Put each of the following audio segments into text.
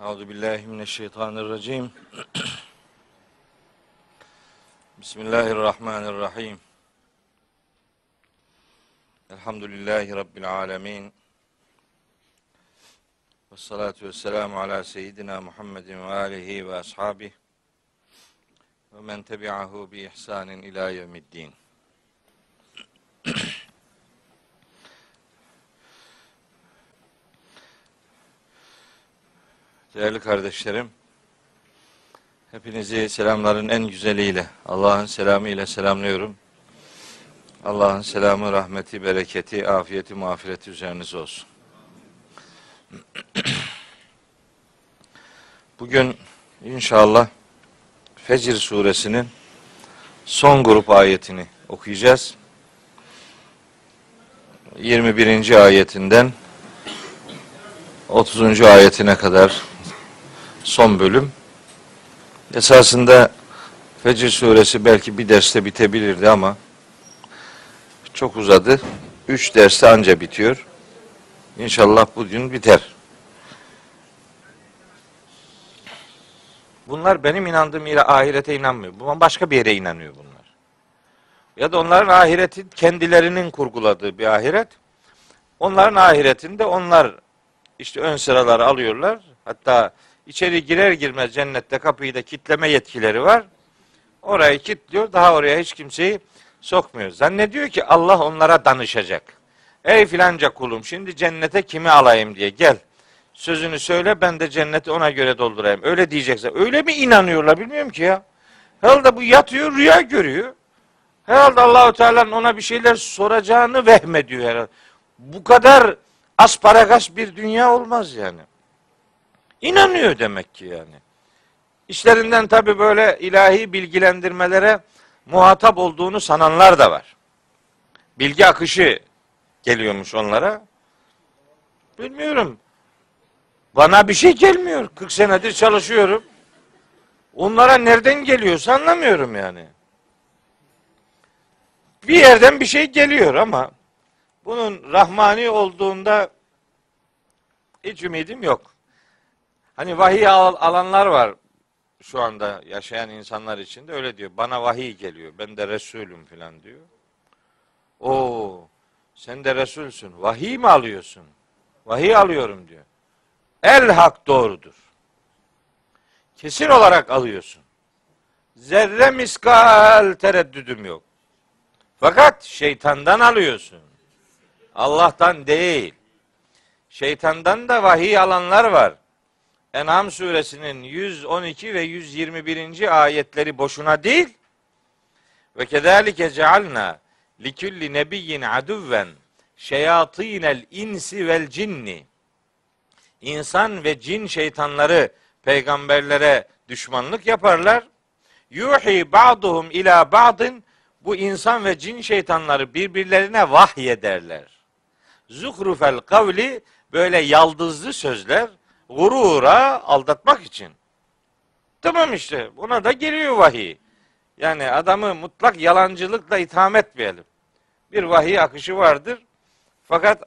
Euzu billahi mineşşeytanirracim. Bismillahirrahmanirrahim. Elhamdülillahi rabbil alamin. Ves salatu vesselamu ala seyyidina Muhammedin ve alihi ve ashabihi ve men tebi'ahu bi ihsanin ila yevmiddin. Değerli kardeşlerim, hepinizi selamların en güzeliyle, Allah'ın selamı ile selamlıyorum. Allah'ın selamı, rahmeti, bereketi, afiyeti, mağfireti üzeriniz olsun. Bugün inşallah Fecr suresinin son grup ayetini okuyacağız. 21. ayetinden 30. ayetine kadar son bölüm. Esasında Fecr suresi belki bir derste bitebilirdi ama çok uzadı. Üç derste anca bitiyor. İnşallah bugün biter. Bunlar benim inandığım yere ahirete inanmıyor. Bu başka bir yere inanıyor bunlar. Ya da onların ahireti kendilerinin kurguladığı bir ahiret. Onların ahiretinde onlar işte ön sıraları alıyorlar. Hatta içeri girer girmez cennette kapıyı da kitleme yetkileri var. Orayı kilitliyor. Daha oraya hiç kimseyi sokmuyor. Zannediyor ki Allah onlara danışacak. Ey filanca kulum şimdi cennete kimi alayım diye gel. Sözünü söyle ben de cenneti ona göre doldurayım. Öyle diyecekse. Öyle mi inanıyorlar bilmiyorum ki ya. Herhalde bu yatıyor rüya görüyor. Herhalde Allahu Teala'nın ona bir şeyler soracağını vehmediyor herhalde. Bu kadar asparagas bir dünya olmaz yani. İnanıyor demek ki yani. İşlerinden tabi böyle ilahi bilgilendirmelere muhatap olduğunu sananlar da var. Bilgi akışı geliyormuş onlara. Bilmiyorum. Bana bir şey gelmiyor. 40 senedir çalışıyorum. Onlara nereden geliyorsa anlamıyorum yani. Bir yerden bir şey geliyor ama bunun rahmani olduğunda hiç ümidim yok. Hani vahiy al, alanlar var şu anda yaşayan insanlar için de öyle diyor. Bana vahiy geliyor. Ben de Resulüm falan diyor. O sen de Resulsün. Vahiy mi alıyorsun? Vahiy alıyorum diyor. El hak doğrudur. Kesin olarak alıyorsun. Zerre miskal tereddüdüm yok. Fakat şeytandan alıyorsun. Allah'tan değil. Şeytandan da vahiy alanlar var. En'am suresinin 112 ve 121. ayetleri boşuna değil. Ve kezalike cealna likulli nebiyyin aduven şeyatinel insi vel cinni. İnsan ve cin şeytanları peygamberlere düşmanlık yaparlar. Yuhi ba'duhum ila ba'din bu insan ve cin şeytanları birbirlerine vahyederler. Zuhrufel kavli böyle yaldızlı sözler gurura aldatmak için. Tamam işte buna da geliyor vahiy. Yani adamı mutlak yalancılıkla itham etmeyelim. Bir vahiy akışı vardır. Fakat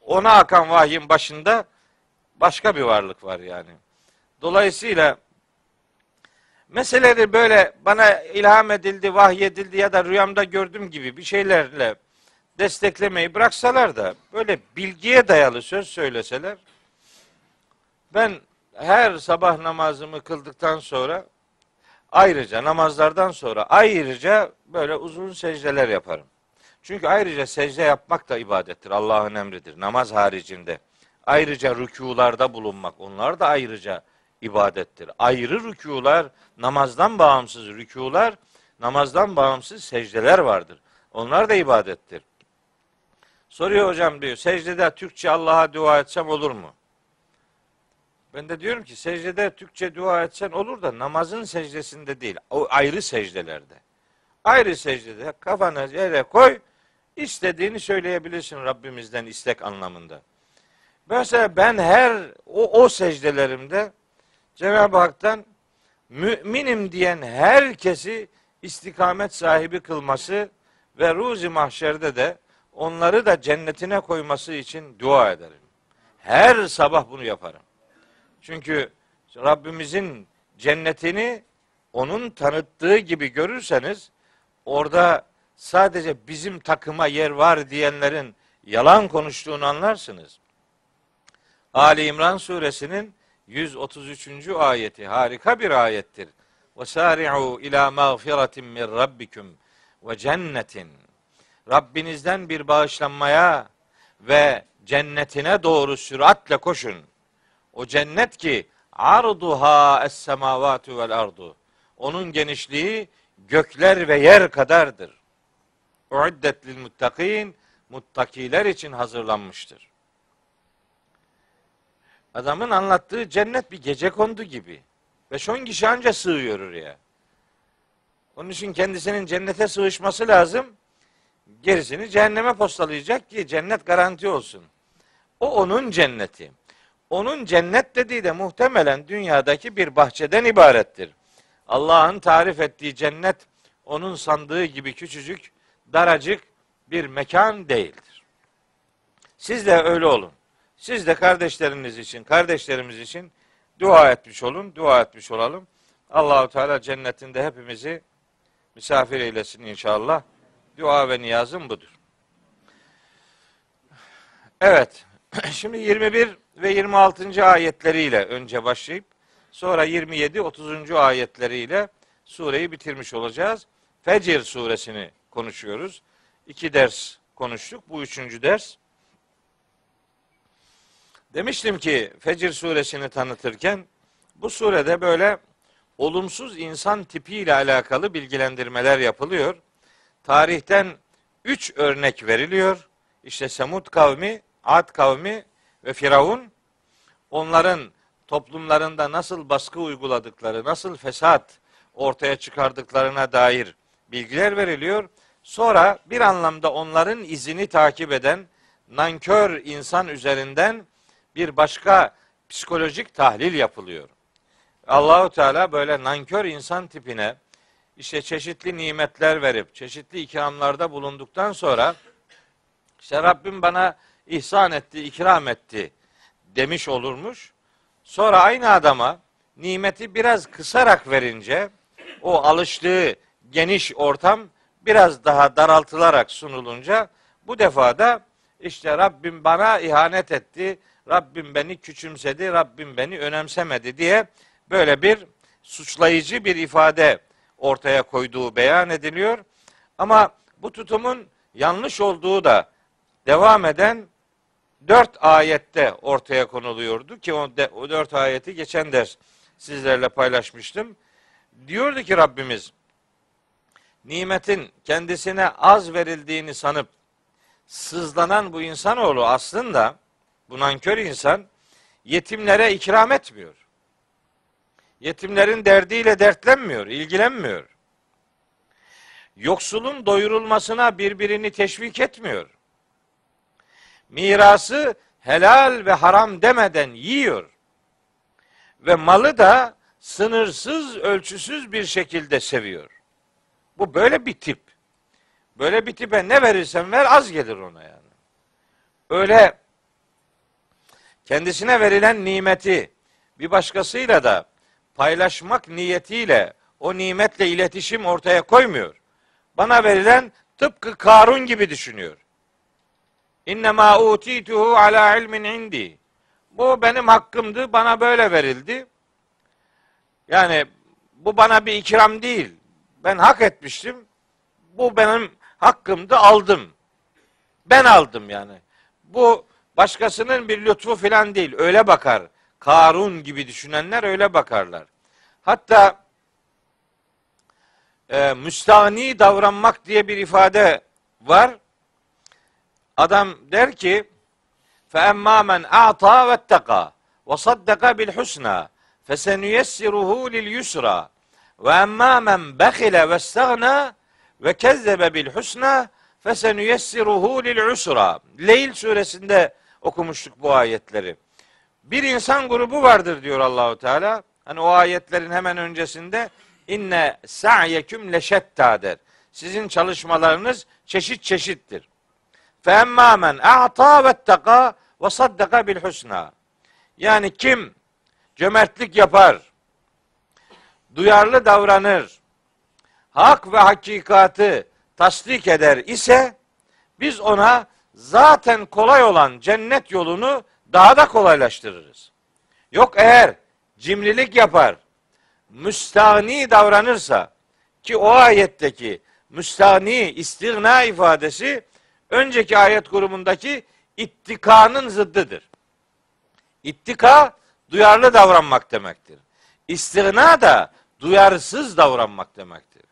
ona akan vahyin başında başka bir varlık var yani. Dolayısıyla meseleleri böyle bana ilham edildi, vahyedildi ya da rüyamda gördüm gibi bir şeylerle desteklemeyi bıraksalar da böyle bilgiye dayalı söz söyleseler ben her sabah namazımı kıldıktan sonra ayrıca namazlardan sonra ayrıca böyle uzun secdeler yaparım. Çünkü ayrıca secde yapmak da ibadettir. Allah'ın emridir. Namaz haricinde. Ayrıca rükularda bulunmak. Onlar da ayrıca ibadettir. Ayrı rükular, namazdan bağımsız rükular, namazdan bağımsız secdeler vardır. Onlar da ibadettir. Soruyor hocam diyor, secdede Türkçe Allah'a dua etsem olur mu? Ben de diyorum ki secdede Türkçe dua etsen olur da namazın secdesinde değil. O ayrı secdelerde. Ayrı secdede kafanı yere koy. istediğini söyleyebilirsin Rabbimizden istek anlamında. Mesela ben her o, o secdelerimde Cenab-ı Hak'tan müminim diyen herkesi istikamet sahibi kılması ve ruzi mahşerde de onları da cennetine koyması için dua ederim. Her sabah bunu yaparım. Çünkü Rabbimizin cennetini onun tanıttığı gibi görürseniz orada sadece bizim takıma yer var diyenlerin yalan konuştuğunu anlarsınız. Ali İmran suresinin 133. ayeti harika bir ayettir. Sari'u ila mağfiretin min rabbikum ve. Rabbinizden bir bağışlanmaya ve cennetine doğru süratle koşun. O cennet ki arduha es semavatu vel ardu. Onun genişliği gökler ve yer kadardır. Uiddet lil muttakin muttakiler için hazırlanmıştır. Adamın anlattığı cennet bir gece kondu gibi. Beş on kişi anca sığıyor oraya. Onun için kendisinin cennete sığışması lazım. Gerisini cehenneme postalayacak ki cennet garanti olsun. O onun cenneti. Onun cennet dediği de muhtemelen dünyadaki bir bahçeden ibarettir. Allah'ın tarif ettiği cennet onun sandığı gibi küçücük, daracık bir mekan değildir. Siz de öyle olun. Siz de kardeşleriniz için, kardeşlerimiz için dua etmiş olun, dua etmiş olalım. Allahu Teala cennetinde hepimizi misafir eylesin inşallah. Dua ve niyazım budur. Evet. Şimdi 21 ve 26. ayetleriyle önce başlayıp sonra 27 30. ayetleriyle sureyi bitirmiş olacağız. Fecir suresini konuşuyoruz. İki ders konuştuk. Bu üçüncü ders. Demiştim ki Fecir suresini tanıtırken bu surede böyle olumsuz insan tipiyle alakalı bilgilendirmeler yapılıyor. Tarihten üç örnek veriliyor. İşte Semud kavmi, Ad kavmi ve Firavun onların toplumlarında nasıl baskı uyguladıkları, nasıl fesat ortaya çıkardıklarına dair bilgiler veriliyor. Sonra bir anlamda onların izini takip eden nankör insan üzerinden bir başka psikolojik tahlil yapılıyor. Allahu Teala böyle nankör insan tipine işte çeşitli nimetler verip çeşitli ikramlarda bulunduktan sonra işte Rabbim bana ihsan etti, ikram etti demiş olurmuş. Sonra aynı adama nimeti biraz kısarak verince o alıştığı geniş ortam biraz daha daraltılarak sunulunca bu defa da işte Rabbim bana ihanet etti, Rabbim beni küçümsedi, Rabbim beni önemsemedi diye böyle bir suçlayıcı bir ifade ortaya koyduğu beyan ediliyor. Ama bu tutumun yanlış olduğu da devam eden dört ayette ortaya konuluyordu ki o, de, o dört ayeti geçen ders sizlerle paylaşmıştım. Diyordu ki Rabbimiz nimetin kendisine az verildiğini sanıp sızlanan bu insanoğlu aslında bu nankör insan yetimlere ikram etmiyor. Yetimlerin derdiyle dertlenmiyor, ilgilenmiyor. Yoksulun doyurulmasına birbirini teşvik etmiyor. Mirası helal ve haram demeden yiyor. Ve malı da sınırsız, ölçüsüz bir şekilde seviyor. Bu böyle bir tip. Böyle bir tipe ne verirsen ver az gelir ona yani. Öyle kendisine verilen nimeti bir başkasıyla da paylaşmak niyetiyle o nimetle iletişim ortaya koymuyor. Bana verilen tıpkı Karun gibi düşünüyor. İnne ma utituhu ala ilmin indi. Bu benim hakkımdı, bana böyle verildi. Yani bu bana bir ikram değil. Ben hak etmiştim. Bu benim hakkımdı, aldım. Ben aldım yani. Bu başkasının bir lütfu filan değil. Öyle bakar. Karun gibi düşünenler öyle bakarlar. Hatta e, müstahni davranmak diye bir ifade var. Adam der ki فَاَمَّا مَنْ اَعْطَى وَاتَّقَى وَصَدَّقَ بِالْحُسْنَى فَسَنُيَسِّرُهُ لِلْيُسْرَى وَاَمَّا مَنْ بَخِلَ وَاسْتَغْنَى وَكَذَّبَ بِالْحُسْنَى فَسَنُيَسِّرُهُ لِلْعُسْرَى Leyl suresinde okumuştuk bu ayetleri. Bir insan grubu vardır diyor Allahu Teala. Hani o ayetlerin hemen öncesinde inne sa'yeküm leşetta der. Sizin çalışmalarınız çeşit çeşittir. A'ta vetteka ve saddaka bil husna. Yani kim cömertlik yapar, duyarlı davranır, hak ve hakikatı tasdik eder ise biz ona zaten kolay olan cennet yolunu daha da kolaylaştırırız. Yok eğer cimrilik yapar, müstahni davranırsa ki o ayetteki müstahni istigna ifadesi önceki ayet grubundaki ittikanın zıddıdır. İttika duyarlı davranmak demektir. İstigna da duyarsız davranmak demektir.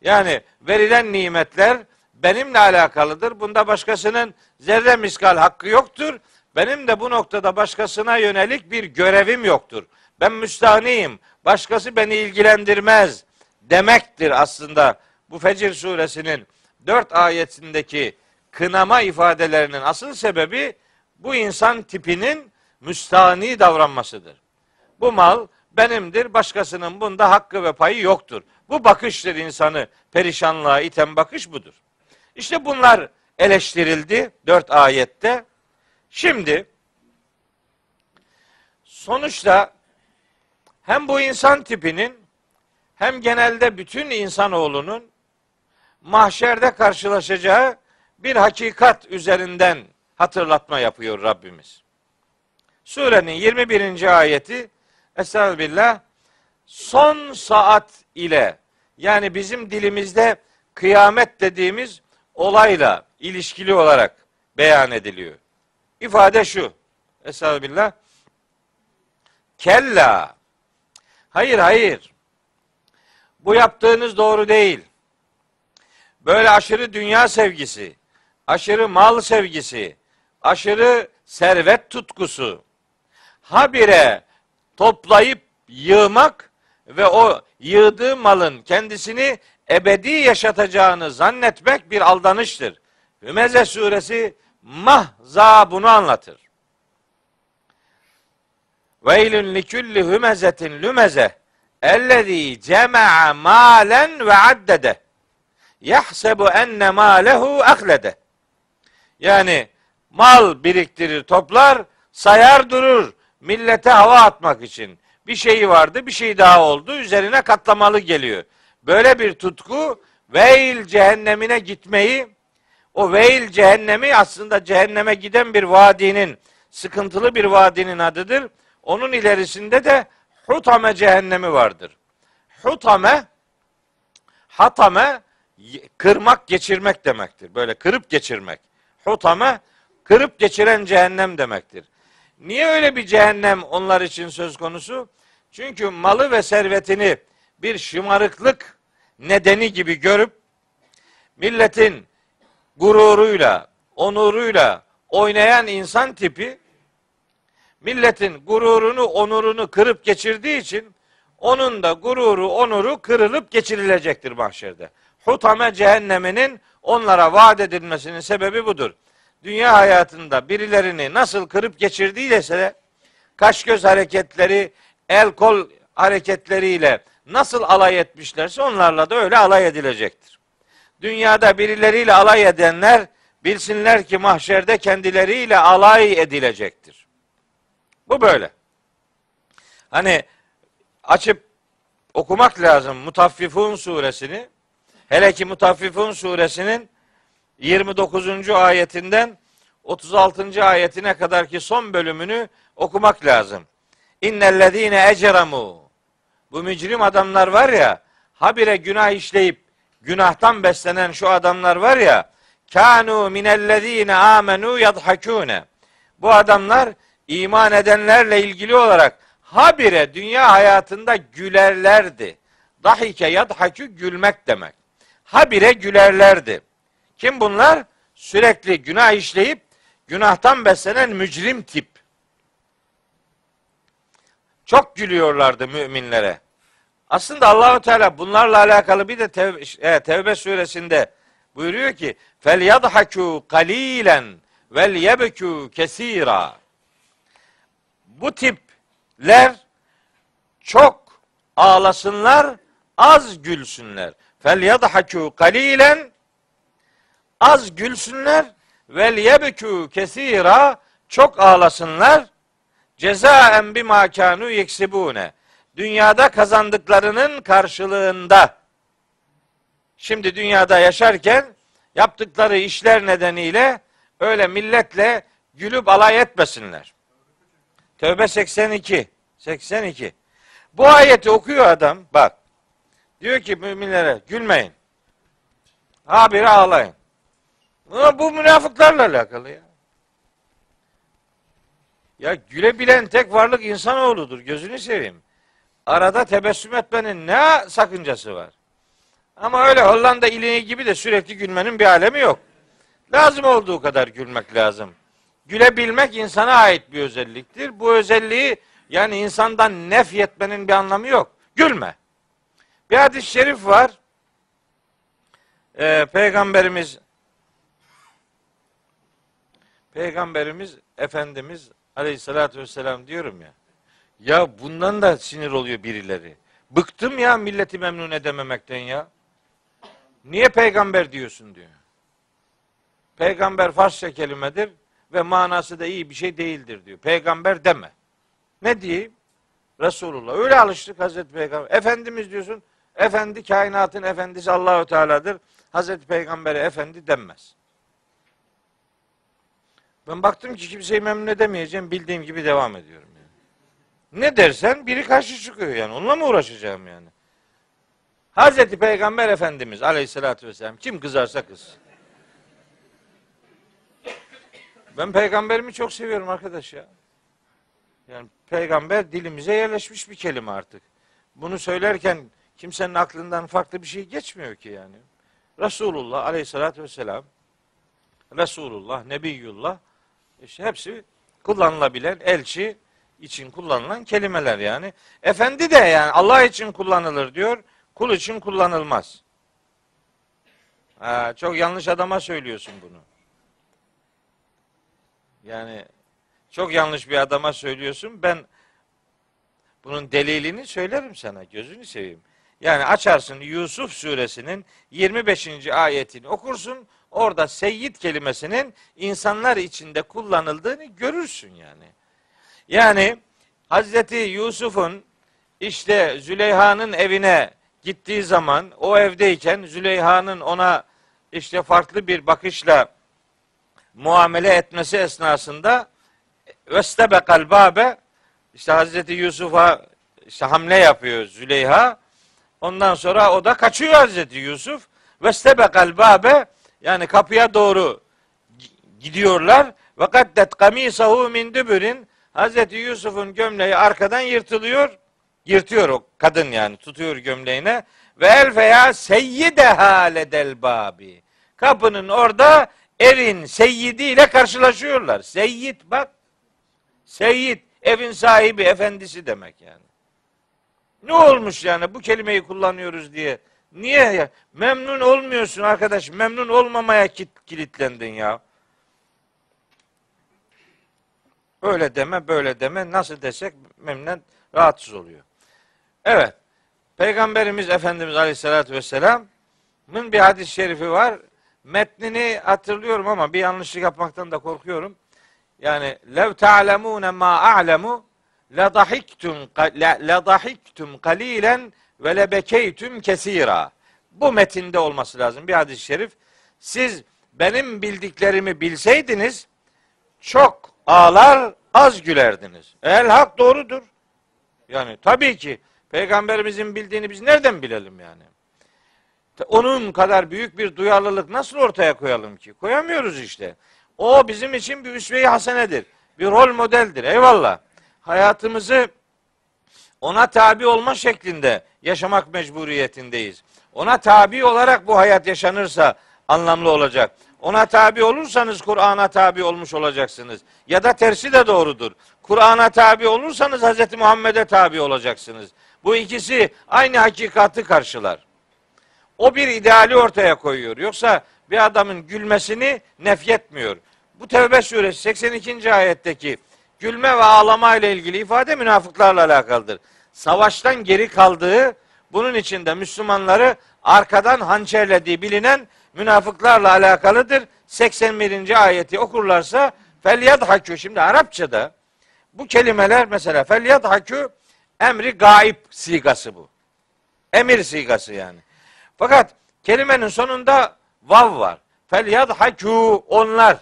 Yani verilen nimetler benimle alakalıdır. Bunda başkasının zerre miskal hakkı yoktur. Benim de bu noktada başkasına yönelik bir görevim yoktur. Ben müstahniyim. Başkası beni ilgilendirmez demektir aslında bu Fecir suresinin dört ayetindeki kınama ifadelerinin asıl sebebi bu insan tipinin müstahni davranmasıdır. Bu mal benimdir, başkasının bunda hakkı ve payı yoktur. Bu bakıştır insanı perişanlığa iten bakış budur. İşte bunlar eleştirildi dört ayette. Şimdi sonuçta hem bu insan tipinin hem genelde bütün insanoğlunun mahşerde karşılaşacağı bir hakikat üzerinden hatırlatma yapıyor Rabbimiz. Surenin 21. ayeti Estağfirullah son saat ile yani bizim dilimizde kıyamet dediğimiz olayla ilişkili olarak beyan ediliyor. İfade şu. Estağfirullah. Kella. Hayır hayır. Bu yaptığınız doğru değil. Böyle aşırı dünya sevgisi, aşırı mal sevgisi, aşırı servet tutkusu, habire toplayıp yığmak ve o yığdığı malın kendisini ebedi yaşatacağını zannetmek bir aldanıştır. Hümeze suresi mahza bunu anlatır. Veylün likülli hümezetin lümeze ellezî cema'a malen ve addede yahsebu enne malehu ahlede. Yani mal biriktirir, toplar, sayar durur millete hava atmak için. Bir şeyi vardı, bir şey daha oldu, üzerine katlamalı geliyor. Böyle bir tutku veil cehennemine gitmeyi, o veil cehennemi aslında cehenneme giden bir vadinin, sıkıntılı bir vadinin adıdır. Onun ilerisinde de Hutame cehennemi vardır. Hutame, hatame, kırmak, geçirmek demektir. Böyle kırıp geçirmek. Hutame, kırıp geçiren cehennem demektir. Niye öyle bir cehennem onlar için söz konusu? Çünkü malı ve servetini bir şımarıklık nedeni gibi görüp milletin gururuyla, onuruyla oynayan insan tipi milletin gururunu, onurunu kırıp geçirdiği için onun da gururu, onuru kırılıp geçirilecektir mahşerde. Hutame cehenneminin onlara vaat edilmesinin sebebi budur. Dünya hayatında birilerini nasıl kırıp geçirdiyse kaş göz hareketleri, el kol hareketleriyle nasıl alay etmişlerse onlarla da öyle alay edilecektir. Dünyada birileriyle alay edenler bilsinler ki mahşerde kendileriyle alay edilecektir. Bu böyle. Hani açıp okumak lazım Mutaffifun suresini. Hele ki Mutaffifun suresinin 29. ayetinden 36. ayetine kadar ki son bölümünü okumak lazım. İnnellezine ecremu. Bu mücrim adamlar var ya, habire günah işleyip günahtan beslenen şu adamlar var ya, kanu minellezine amenu yadhakune. Bu adamlar iman edenlerle ilgili olarak habire dünya hayatında gülerlerdi. Dahike yadhakü gülmek demek. Habire gülerlerdi. Kim bunlar? Sürekli günah işleyip günahtan beslenen mücrim tip. Çok gülüyorlardı müminlere. Aslında Allahu Teala bunlarla alakalı bir de Tevbe, e, Tevbe suresinde buyuruyor ki fel yadhaku kalilen vel yebku kesira. Bu tipler çok ağlasınlar, az gülsünler. Fel yadhaku kalilen az gülsünler vel yebku kesira çok ağlasınlar Cezaen bima kanu yeksibune. Dünyada kazandıklarının karşılığında şimdi dünyada yaşarken yaptıkları işler nedeniyle öyle milletle gülüp alay etmesinler. Tövbe 82. 82. Bu ayeti okuyor adam. Bak. Diyor ki müminlere gülmeyin. Habire ağlayın. Ama bu münafıklarla alakalı ya. Ya gülebilen tek varlık insanoğludur. Gözünü seveyim. Arada tebessüm etmenin ne sakıncası var? Ama öyle Hollanda iliği gibi de sürekli gülmenin bir alemi yok. Lazım olduğu kadar gülmek lazım. Gülebilmek insana ait bir özelliktir. Bu özelliği yani insandan nefyetmenin bir anlamı yok. Gülme. Bir hadis-i şerif var. Ee, Peygamberimiz Peygamberimiz Efendimiz Aleyhisselatü Vesselam diyorum ya. Ya bundan da sinir oluyor birileri. Bıktım ya milleti memnun edememekten ya. Niye peygamber diyorsun diyor. Peygamber Farsça kelimedir ve manası da iyi bir şey değildir diyor. Peygamber deme. Ne diyeyim? Resulullah. Öyle alıştık Hazreti Peygamber. Efendimiz diyorsun. Efendi kainatın efendisi Allahü Teala'dır. Hazreti Peygamber'e efendi denmez. Ben baktım ki kimseyi memnun edemeyeceğim. Bildiğim gibi devam ediyorum yani. Ne dersen biri karşı çıkıyor yani. Onunla mı uğraşacağım yani? Hazreti Peygamber Efendimiz Aleyhisselatü Vesselam kim kızarsa kız. Ben peygamberimi çok seviyorum arkadaş ya. Yani peygamber dilimize yerleşmiş bir kelime artık. Bunu söylerken kimsenin aklından farklı bir şey geçmiyor ki yani. Resulullah aleyhissalatü vesselam Resulullah, Nebiyullah işte hepsi kullanılabilen elçi için kullanılan kelimeler yani. Efendi de yani Allah için kullanılır diyor. Kul için kullanılmaz. Ha, çok yanlış adama söylüyorsun bunu. Yani çok yanlış bir adama söylüyorsun. Ben bunun delilini söylerim sana. Gözünü seveyim. Yani açarsın Yusuf suresinin 25. ayetini okursun. Orada seyyid kelimesinin insanlar içinde kullanıldığını görürsün yani. Yani Hazreti Yusuf'un işte Züleyha'nın evine gittiği zaman o evdeyken Züleyha'nın ona işte farklı bir bakışla muamele etmesi esnasında vestebekal babe işte Hazreti Yusuf'a işte hamle yapıyor Züleyha. Ondan sonra o da kaçıyor Hazreti Yusuf. Vestebekal babe yani kapıya doğru gidiyorlar. Ve kaddet kamisahu min dübürin Hazreti Yusuf'un gömleği arkadan yırtılıyor. Yırtıyor o kadın yani tutuyor gömleğine. Ve el feya seyyideha ledel babi. Kapının orada evin seyyidiyle karşılaşıyorlar. Seyyid bak. Seyyid evin sahibi, efendisi demek yani. Ne olmuş yani bu kelimeyi kullanıyoruz diye. Niye ya? Memnun olmuyorsun arkadaş. Memnun olmamaya kilitlendin ya. Öyle deme, böyle deme. Nasıl desek memnun, rahatsız oluyor. Evet. Peygamberimiz Efendimiz Aleyhisselatü Vesselam'ın bir hadis-i şerifi var. Metnini hatırlıyorum ama bir yanlışlık yapmaktan da korkuyorum. Yani lev ta'lemune ma a'lemu la dahiktum la dahiktum kalilen ve le bekeytum kesira. Bu metinde olması lazım bir hadis-i şerif. Siz benim bildiklerimi bilseydiniz çok ağlar az gülerdiniz. El hak doğrudur. Yani tabii ki peygamberimizin bildiğini biz nereden bilelim yani? Onun kadar büyük bir duyarlılık nasıl ortaya koyalım ki? Koyamıyoruz işte. O bizim için bir üsve-i hasenedir. Bir rol modeldir. Eyvallah. Hayatımızı ona tabi olma şeklinde yaşamak mecburiyetindeyiz. Ona tabi olarak bu hayat yaşanırsa anlamlı olacak. Ona tabi olursanız Kur'an'a tabi olmuş olacaksınız. Ya da tersi de doğrudur. Kur'an'a tabi olursanız Hz. Muhammed'e tabi olacaksınız. Bu ikisi aynı hakikati karşılar. O bir ideali ortaya koyuyor. Yoksa bir adamın gülmesini nefyetmiyor. Bu Tevbe suresi 82. ayetteki gülme ve ağlama ile ilgili ifade münafıklarla alakalıdır. Savaştan geri kaldığı bunun içinde Müslümanları arkadan hançerlediği bilinen münafıklarla alakalıdır. 81. ayeti okurlarsa fel yadhakü. Şimdi Arapçada bu kelimeler mesela felyadhakü emri gaib sigası bu. Emir sigası yani. Fakat kelimenin sonunda vav var. Felyadhakü onlar.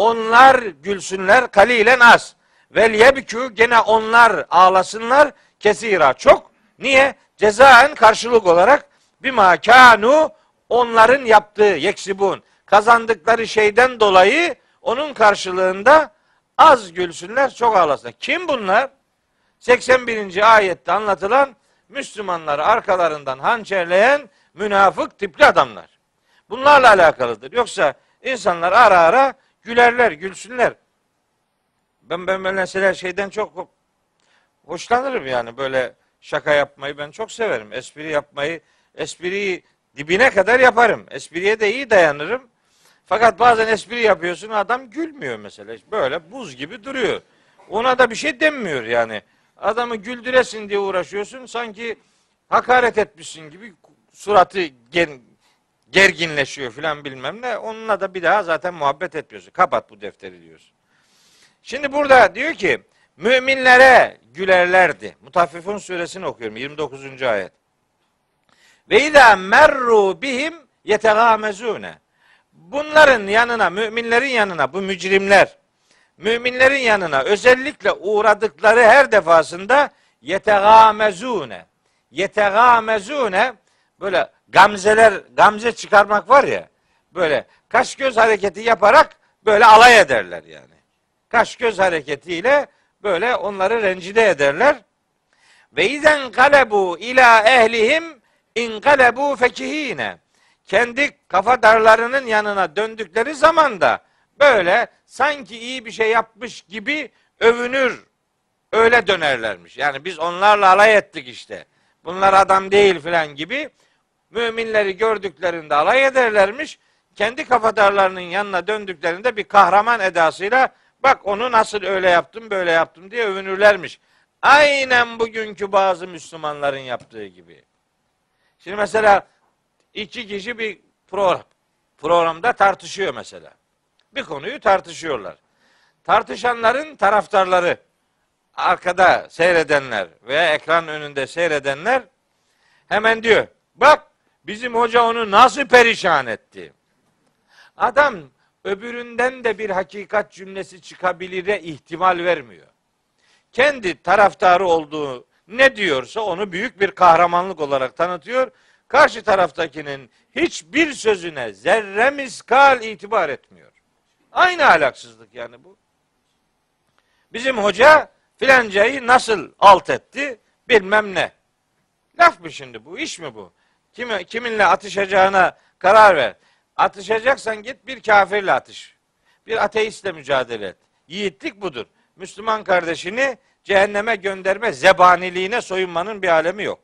Onlar gülsünler kalilen az. Vel yebkü gene onlar ağlasınlar kesira çok. Niye? Cezaen karşılık olarak bir makanu onların yaptığı yeksibun kazandıkları şeyden dolayı onun karşılığında az gülsünler çok ağlasınlar. Kim bunlar? 81. ayette anlatılan Müslümanları arkalarından hançerleyen münafık tipli adamlar. Bunlarla alakalıdır. Yoksa insanlar ara ara gülerler, gülsünler. Ben ben mesela şeyden çok hoşlanırım yani böyle şaka yapmayı ben çok severim. Espri yapmayı, espriyi dibine kadar yaparım. Espriye de iyi dayanırım. Fakat bazen espri yapıyorsun adam gülmüyor mesela. Böyle buz gibi duruyor. Ona da bir şey denmiyor yani. Adamı güldüresin diye uğraşıyorsun. Sanki hakaret etmişsin gibi suratı ger, gerginleşiyor filan bilmem ne. Onunla da bir daha zaten muhabbet etmiyorsun. Kapat bu defteri diyorsun. Şimdi burada diyor ki müminlere gülerlerdi. Mutaffifun suresini okuyorum 29. ayet. Ve izâ merru bihim yetegâmezûne. Bunların yanına, müminlerin yanına bu mücrimler, müminlerin yanına özellikle uğradıkları her defasında yetegâmezûne. Yetegâmezûne böyle gamzeler, gamze çıkarmak var ya, böyle kaş göz hareketi yaparak böyle alay ederler yani. Kaş göz hareketiyle böyle onları rencide ederler. Ve izen kalebu ila ehlihim inkalebu fekihine. Kendi kafadarlarının yanına döndükleri zaman da böyle sanki iyi bir şey yapmış gibi övünür. Öyle dönerlermiş. Yani biz onlarla alay ettik işte. Bunlar adam değil filan gibi müminleri gördüklerinde alay ederlermiş. Kendi kafadarlarının yanına döndüklerinde bir kahraman edasıyla bak onu nasıl öyle yaptım böyle yaptım diye övünürlermiş. Aynen bugünkü bazı Müslümanların yaptığı gibi. Şimdi mesela iki kişi bir program, programda tartışıyor mesela. Bir konuyu tartışıyorlar. Tartışanların taraftarları, arkada seyredenler veya ekran önünde seyredenler hemen diyor. Bak bizim hoca onu nasıl perişan etti. Adam öbüründen de bir hakikat cümlesi çıkabilire ihtimal vermiyor. Kendi taraftarı olduğu ne diyorsa onu büyük bir kahramanlık olarak tanıtıyor. Karşı taraftakinin hiçbir sözüne zerre miskal itibar etmiyor. Aynı ahlaksızlık yani bu. Bizim hoca filancayı nasıl alt etti bilmem ne. Laf mı şimdi bu? iş mi bu? Kimi, kiminle atışacağına karar ver. Atışacaksan git bir kafirle atış. Bir ateistle mücadele et. Yiğitlik budur. Müslüman kardeşini cehenneme gönderme zebaniliğine soyunmanın bir alemi yok.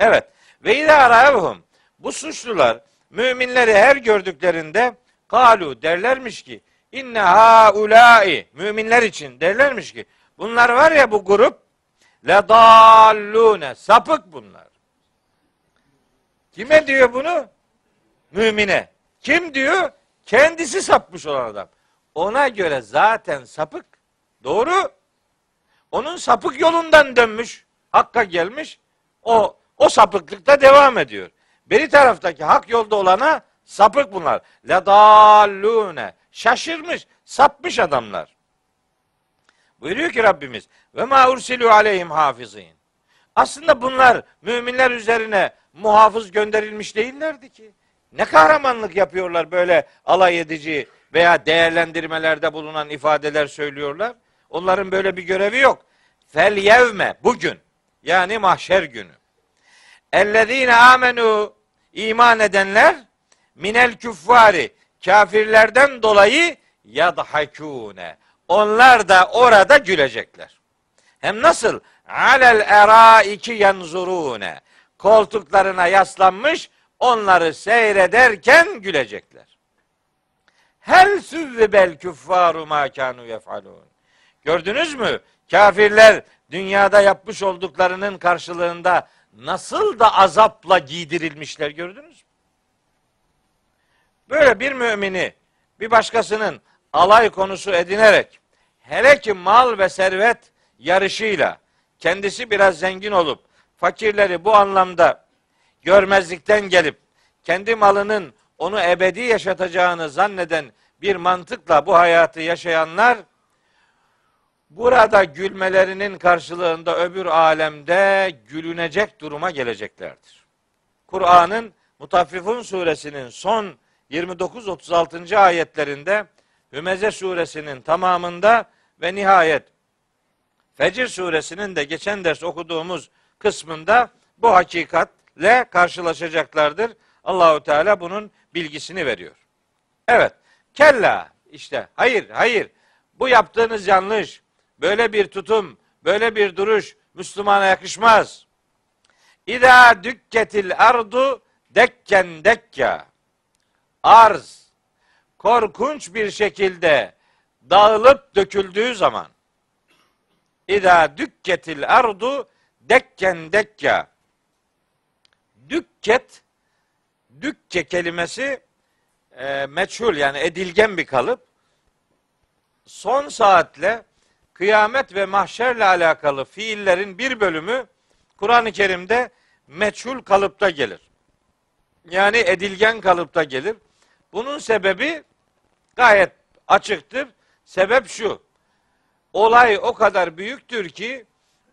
Evet. Ve idâ râevhum. Bu suçlular müminleri her gördüklerinde kalu derlermiş ki inne haulâi müminler için derlermiş ki bunlar var ya bu grup le dallune sapık bunlar. Kime diyor bunu? Mümine. Kim diyor? Kendisi sapmış olan adam. Ona göre zaten sapık. Doğru. Onun sapık yolundan dönmüş. Hakka gelmiş. O o sapıklıkta devam ediyor. Beri taraftaki hak yolda olana sapık bunlar. La dallune. Şaşırmış, sapmış adamlar. Buyuruyor ki Rabbimiz ve ma ursilu aleyhim hafizin. Aslında bunlar müminler üzerine muhafız gönderilmiş değillerdi ki. Ne kahramanlık yapıyorlar böyle alay edici veya değerlendirmelerde bulunan ifadeler söylüyorlar. Onların böyle bir görevi yok. Fel yevme bugün yani mahşer günü. Ellezine amenu iman edenler minel küffari kafirlerden dolayı yadhakune. Onlar da orada gülecekler. Hem nasıl? Alel eraiki yanzurune. Koltuklarına yaslanmış onları seyrederken gülecekler. Hel süvvibel küffaru ma kanu yefalun. Gördünüz mü? Kafirler dünyada yapmış olduklarının karşılığında nasıl da azapla giydirilmişler gördünüz mü? Böyle bir mümini bir başkasının alay konusu edinerek hele ki mal ve servet yarışıyla kendisi biraz zengin olup fakirleri bu anlamda görmezlikten gelip kendi malının onu ebedi yaşatacağını zanneden bir mantıkla bu hayatı yaşayanlar burada gülmelerinin karşılığında öbür alemde gülünecek duruma geleceklerdir. Kur'an'ın Mutaffifun suresinin son 29-36. ayetlerinde Hümeze suresinin tamamında ve nihayet Fecir suresinin de geçen ders okuduğumuz kısmında bu hakikatle karşılaşacaklardır. Allahu Teala bunun bilgisini veriyor. Evet. Kella işte hayır hayır bu yaptığınız yanlış. Böyle bir tutum, böyle bir duruş Müslümana yakışmaz. İza dükketil ardu dekken dekka. Arz korkunç bir şekilde dağılıp döküldüğü zaman İza dükketil ardu dekken dekka. Dükket dükke kelimesi e, meçhul yani edilgen bir kalıp. Son saatle kıyamet ve mahşerle alakalı fiillerin bir bölümü Kur'an-ı Kerim'de meçhul kalıpta gelir. Yani edilgen kalıpta gelir. Bunun sebebi gayet açıktır. Sebep şu. Olay o kadar büyüktür ki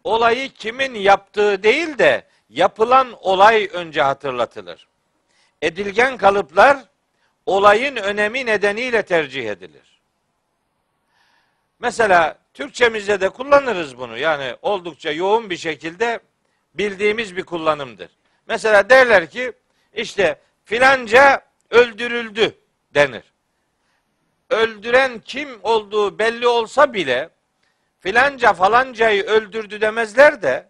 olayı kimin yaptığı değil de yapılan olay önce hatırlatılır. Edilgen kalıplar olayın önemi nedeniyle tercih edilir. Mesela Türkçemizde de kullanırız bunu. Yani oldukça yoğun bir şekilde bildiğimiz bir kullanımdır. Mesela derler ki işte filanca öldürüldü denir. Öldüren kim olduğu belli olsa bile filanca falancayı öldürdü demezler de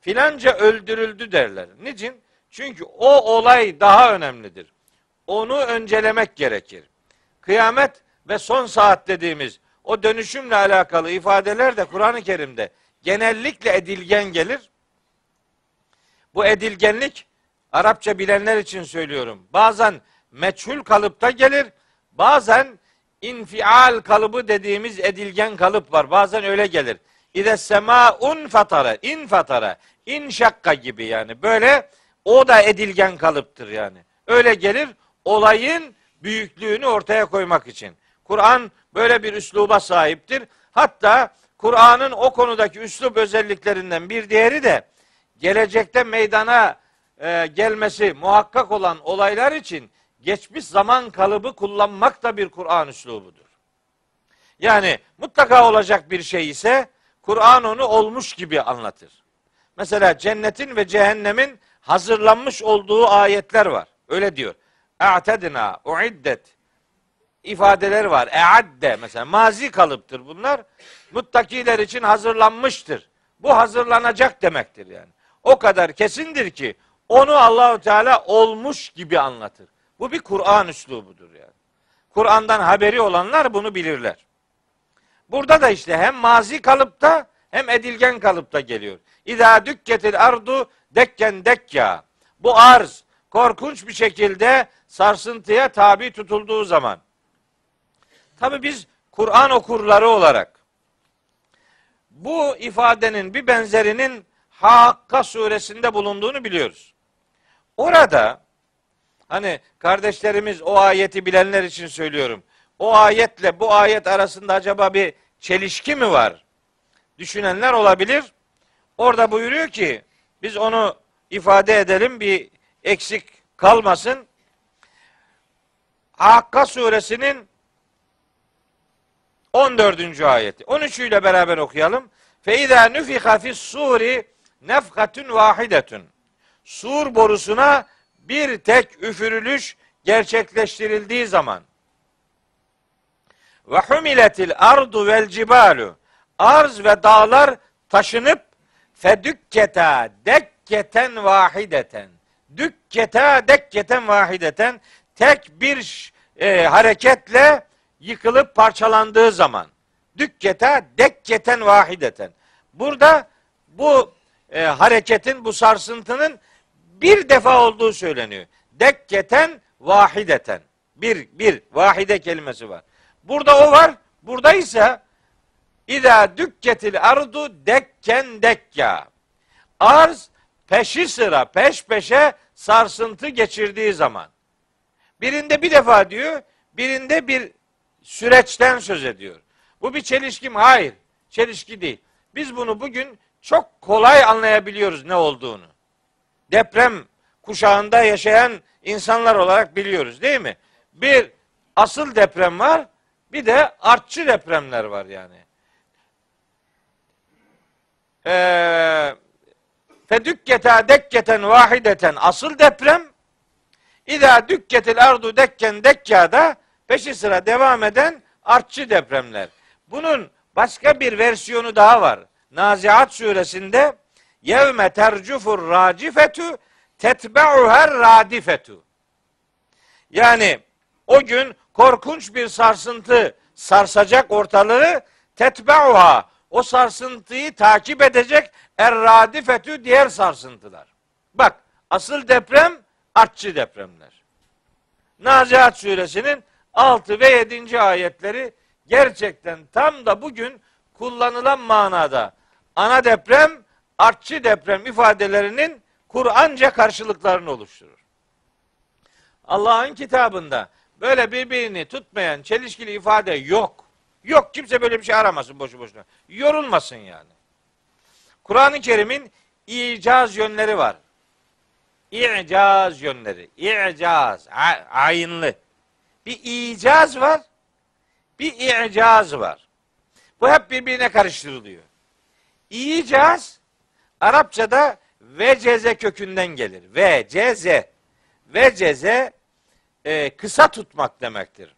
filanca öldürüldü derler. Niçin? Çünkü o olay daha önemlidir. Onu öncelemek gerekir. Kıyamet ve son saat dediğimiz o dönüşümle alakalı ifadeler de Kur'an-ı Kerim'de genellikle edilgen gelir. Bu edilgenlik Arapça bilenler için söylüyorum. Bazen meçhul kalıpta gelir, bazen infial kalıbı dediğimiz edilgen kalıp var. Bazen öyle gelir. İde sema un fatara, in fatara, in şakka gibi yani. Böyle o da edilgen kalıptır yani. Öyle gelir olayın büyüklüğünü ortaya koymak için. Kur'an böyle bir üsluba sahiptir. Hatta Kur'an'ın o konudaki üslup özelliklerinden bir diğeri de gelecekte meydana e, gelmesi muhakkak olan olaylar için geçmiş zaman kalıbı kullanmak da bir Kur'an üslubudur. Yani mutlaka olacak bir şey ise Kur'an onu olmuş gibi anlatır. Mesela cennetin ve cehennemin hazırlanmış olduğu ayetler var. Öyle diyor. A'tedna, uiddet ifadeler var. Eadde mesela mazi kalıptır bunlar. Muttakiler için hazırlanmıştır. Bu hazırlanacak demektir yani. O kadar kesindir ki onu Allahu Teala olmuş gibi anlatır. Bu bir Kur'an üslubudur yani. Kur'an'dan haberi olanlar bunu bilirler. Burada da işte hem mazi kalıpta hem edilgen kalıpta geliyor. İza dükketil ardu dekken dekya. Bu arz korkunç bir şekilde sarsıntıya tabi tutulduğu zaman. Tabi biz Kur'an okurları olarak bu ifadenin bir benzerinin Hakka suresinde bulunduğunu biliyoruz. Orada hani kardeşlerimiz o ayeti bilenler için söylüyorum. O ayetle bu ayet arasında acaba bir çelişki mi var? Düşünenler olabilir. Orada buyuruyor ki biz onu ifade edelim bir eksik kalmasın. Hakka suresinin 14. ayeti. 13 ile beraber okuyalım. Fe izâ nüfika fis suri nefkatun vahidetun. Sur borusuna bir tek üfürülüş gerçekleştirildiği zaman. Ve humiletil ardu vel cibalu. Arz ve dağlar taşınıp fedükketa dekketen vahideten. Dükketa dekketen vahideten tek bir e, hareketle yıkılıp parçalandığı zaman. Dükketa dekketen vahideten. Burada bu e, hareketin bu sarsıntının bir defa olduğu söyleniyor. Dekketen vahideten. Bir, bir, vahide kelimesi var. Burada o var. Burada ise İza dükketil ardu dekken dekka. Arz peşi sıra peş peşe sarsıntı geçirdiği zaman. Birinde bir defa diyor, birinde bir süreçten söz ediyor. Bu bir çelişki mi? Hayır. Çelişki değil. Biz bunu bugün çok kolay anlayabiliyoruz ne olduğunu. Deprem kuşağında yaşayan insanlar olarak biliyoruz değil mi? Bir asıl deprem var, bir de artçı depremler var yani. Ee, Fedükketa dekketen vahideten asıl deprem İza dükketil ardu dekken dekkada peşi sıra devam eden artçı depremler. Bunun başka bir versiyonu daha var. Naziat suresinde yevme tercufur racifetu tetbe'uher radifetu. Yani o gün korkunç bir sarsıntı sarsacak ortalığı tetbe'uha o sarsıntıyı takip edecek er radifetü diğer sarsıntılar. Bak asıl deprem artçı depremler. Nazihat suresinin 6 ve 7. ayetleri gerçekten tam da bugün kullanılan manada ana deprem, artçı deprem ifadelerinin Kur'anca karşılıklarını oluşturur. Allah'ın kitabında böyle birbirini tutmayan çelişkili ifade yok. Yok kimse böyle bir şey aramasın boşu boşuna. Yorulmasın yani. Kur'an-ı Kerim'in icaz yönleri var. İcaz yönleri. İcaz. Ayınlı. Bir icaz var. Bir icaz var. Bu hep birbirine karıştırılıyor. İcaz Arapçada veceze kökünden gelir. Veceze. Veceze e, kısa tutmak demektir.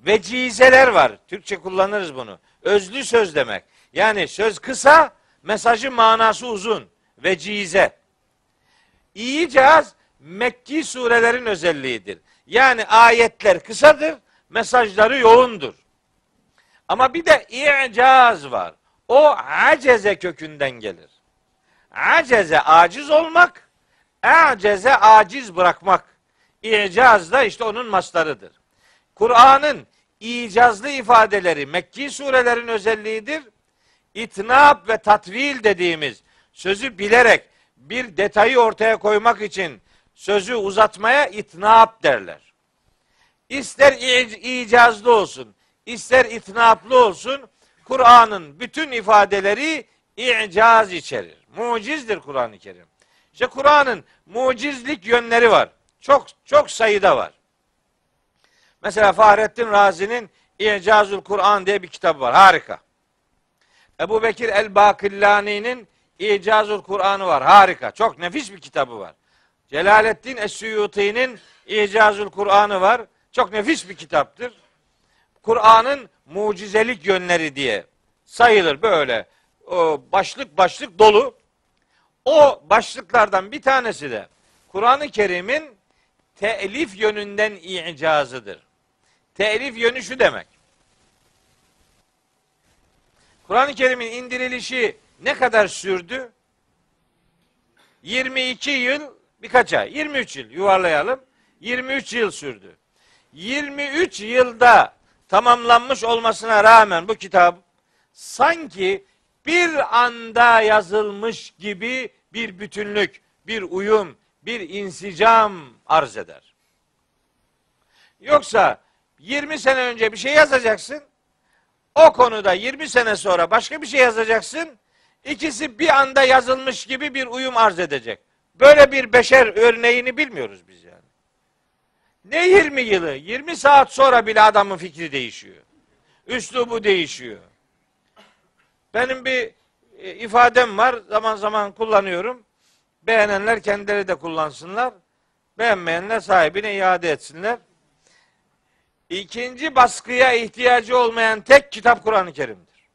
Vecizeler var. Türkçe kullanırız bunu. Özlü söz demek. Yani söz kısa, mesajın manası uzun. Vecize. İcaz Mekki surelerin özelliğidir. Yani ayetler kısadır, mesajları yoğundur. Ama bir de i'caz var. O aceze kökünden gelir. Aceze aciz olmak, aceze aciz bırakmak. İcaz da işte onun maslarıdır. Kur'an'ın icazlı ifadeleri Mekki surelerin özelliğidir. İtnab ve tatvil dediğimiz sözü bilerek bir detayı ortaya koymak için sözü uzatmaya itnab derler. İster icazlı olsun, ister itnaplı olsun, Kur'an'ın bütün ifadeleri icaz içerir. Mucizdir Kur'an-ı Kerim. İşte Kur'an'ın mucizlik yönleri var. Çok çok sayıda var. Mesela Fahrettin Razi'nin İcazül Kur'an diye bir kitabı var. Harika. Ebu Bekir el-Bakillani'nin İcazül Kur'an'ı var. Harika. Çok nefis bir kitabı var. Celaleddin Es-Suyuti'nin İcazül Kur'an'ı var. Çok nefis bir kitaptır. Kur'an'ın mucizelik yönleri diye sayılır böyle. O başlık başlık dolu. O başlıklardan bir tanesi de Kur'an-ı Kerim'in telif yönünden icazıdır. Telif yönü şu demek. Kur'an-ı Kerim'in indirilişi ne kadar sürdü? 22 yıl birkaç ay. 23 yıl yuvarlayalım. 23 yıl sürdü. 23 yılda tamamlanmış olmasına rağmen bu kitap sanki bir anda yazılmış gibi bir bütünlük, bir uyum, bir insicam arz eder. Yoksa 20 sene önce bir şey yazacaksın. O konuda 20 sene sonra başka bir şey yazacaksın. İkisi bir anda yazılmış gibi bir uyum arz edecek. Böyle bir beşer örneğini bilmiyoruz biz yani. Ne 20 yılı? 20 saat sonra bile adamın fikri değişiyor. Üslubu değişiyor. Benim bir e, ifadem var. Zaman zaman kullanıyorum. Beğenenler kendileri de kullansınlar. Beğenmeyenler sahibine iade etsinler. İkinci baskıya ihtiyacı olmayan tek kitap Kur'an-ı Kerim'dir.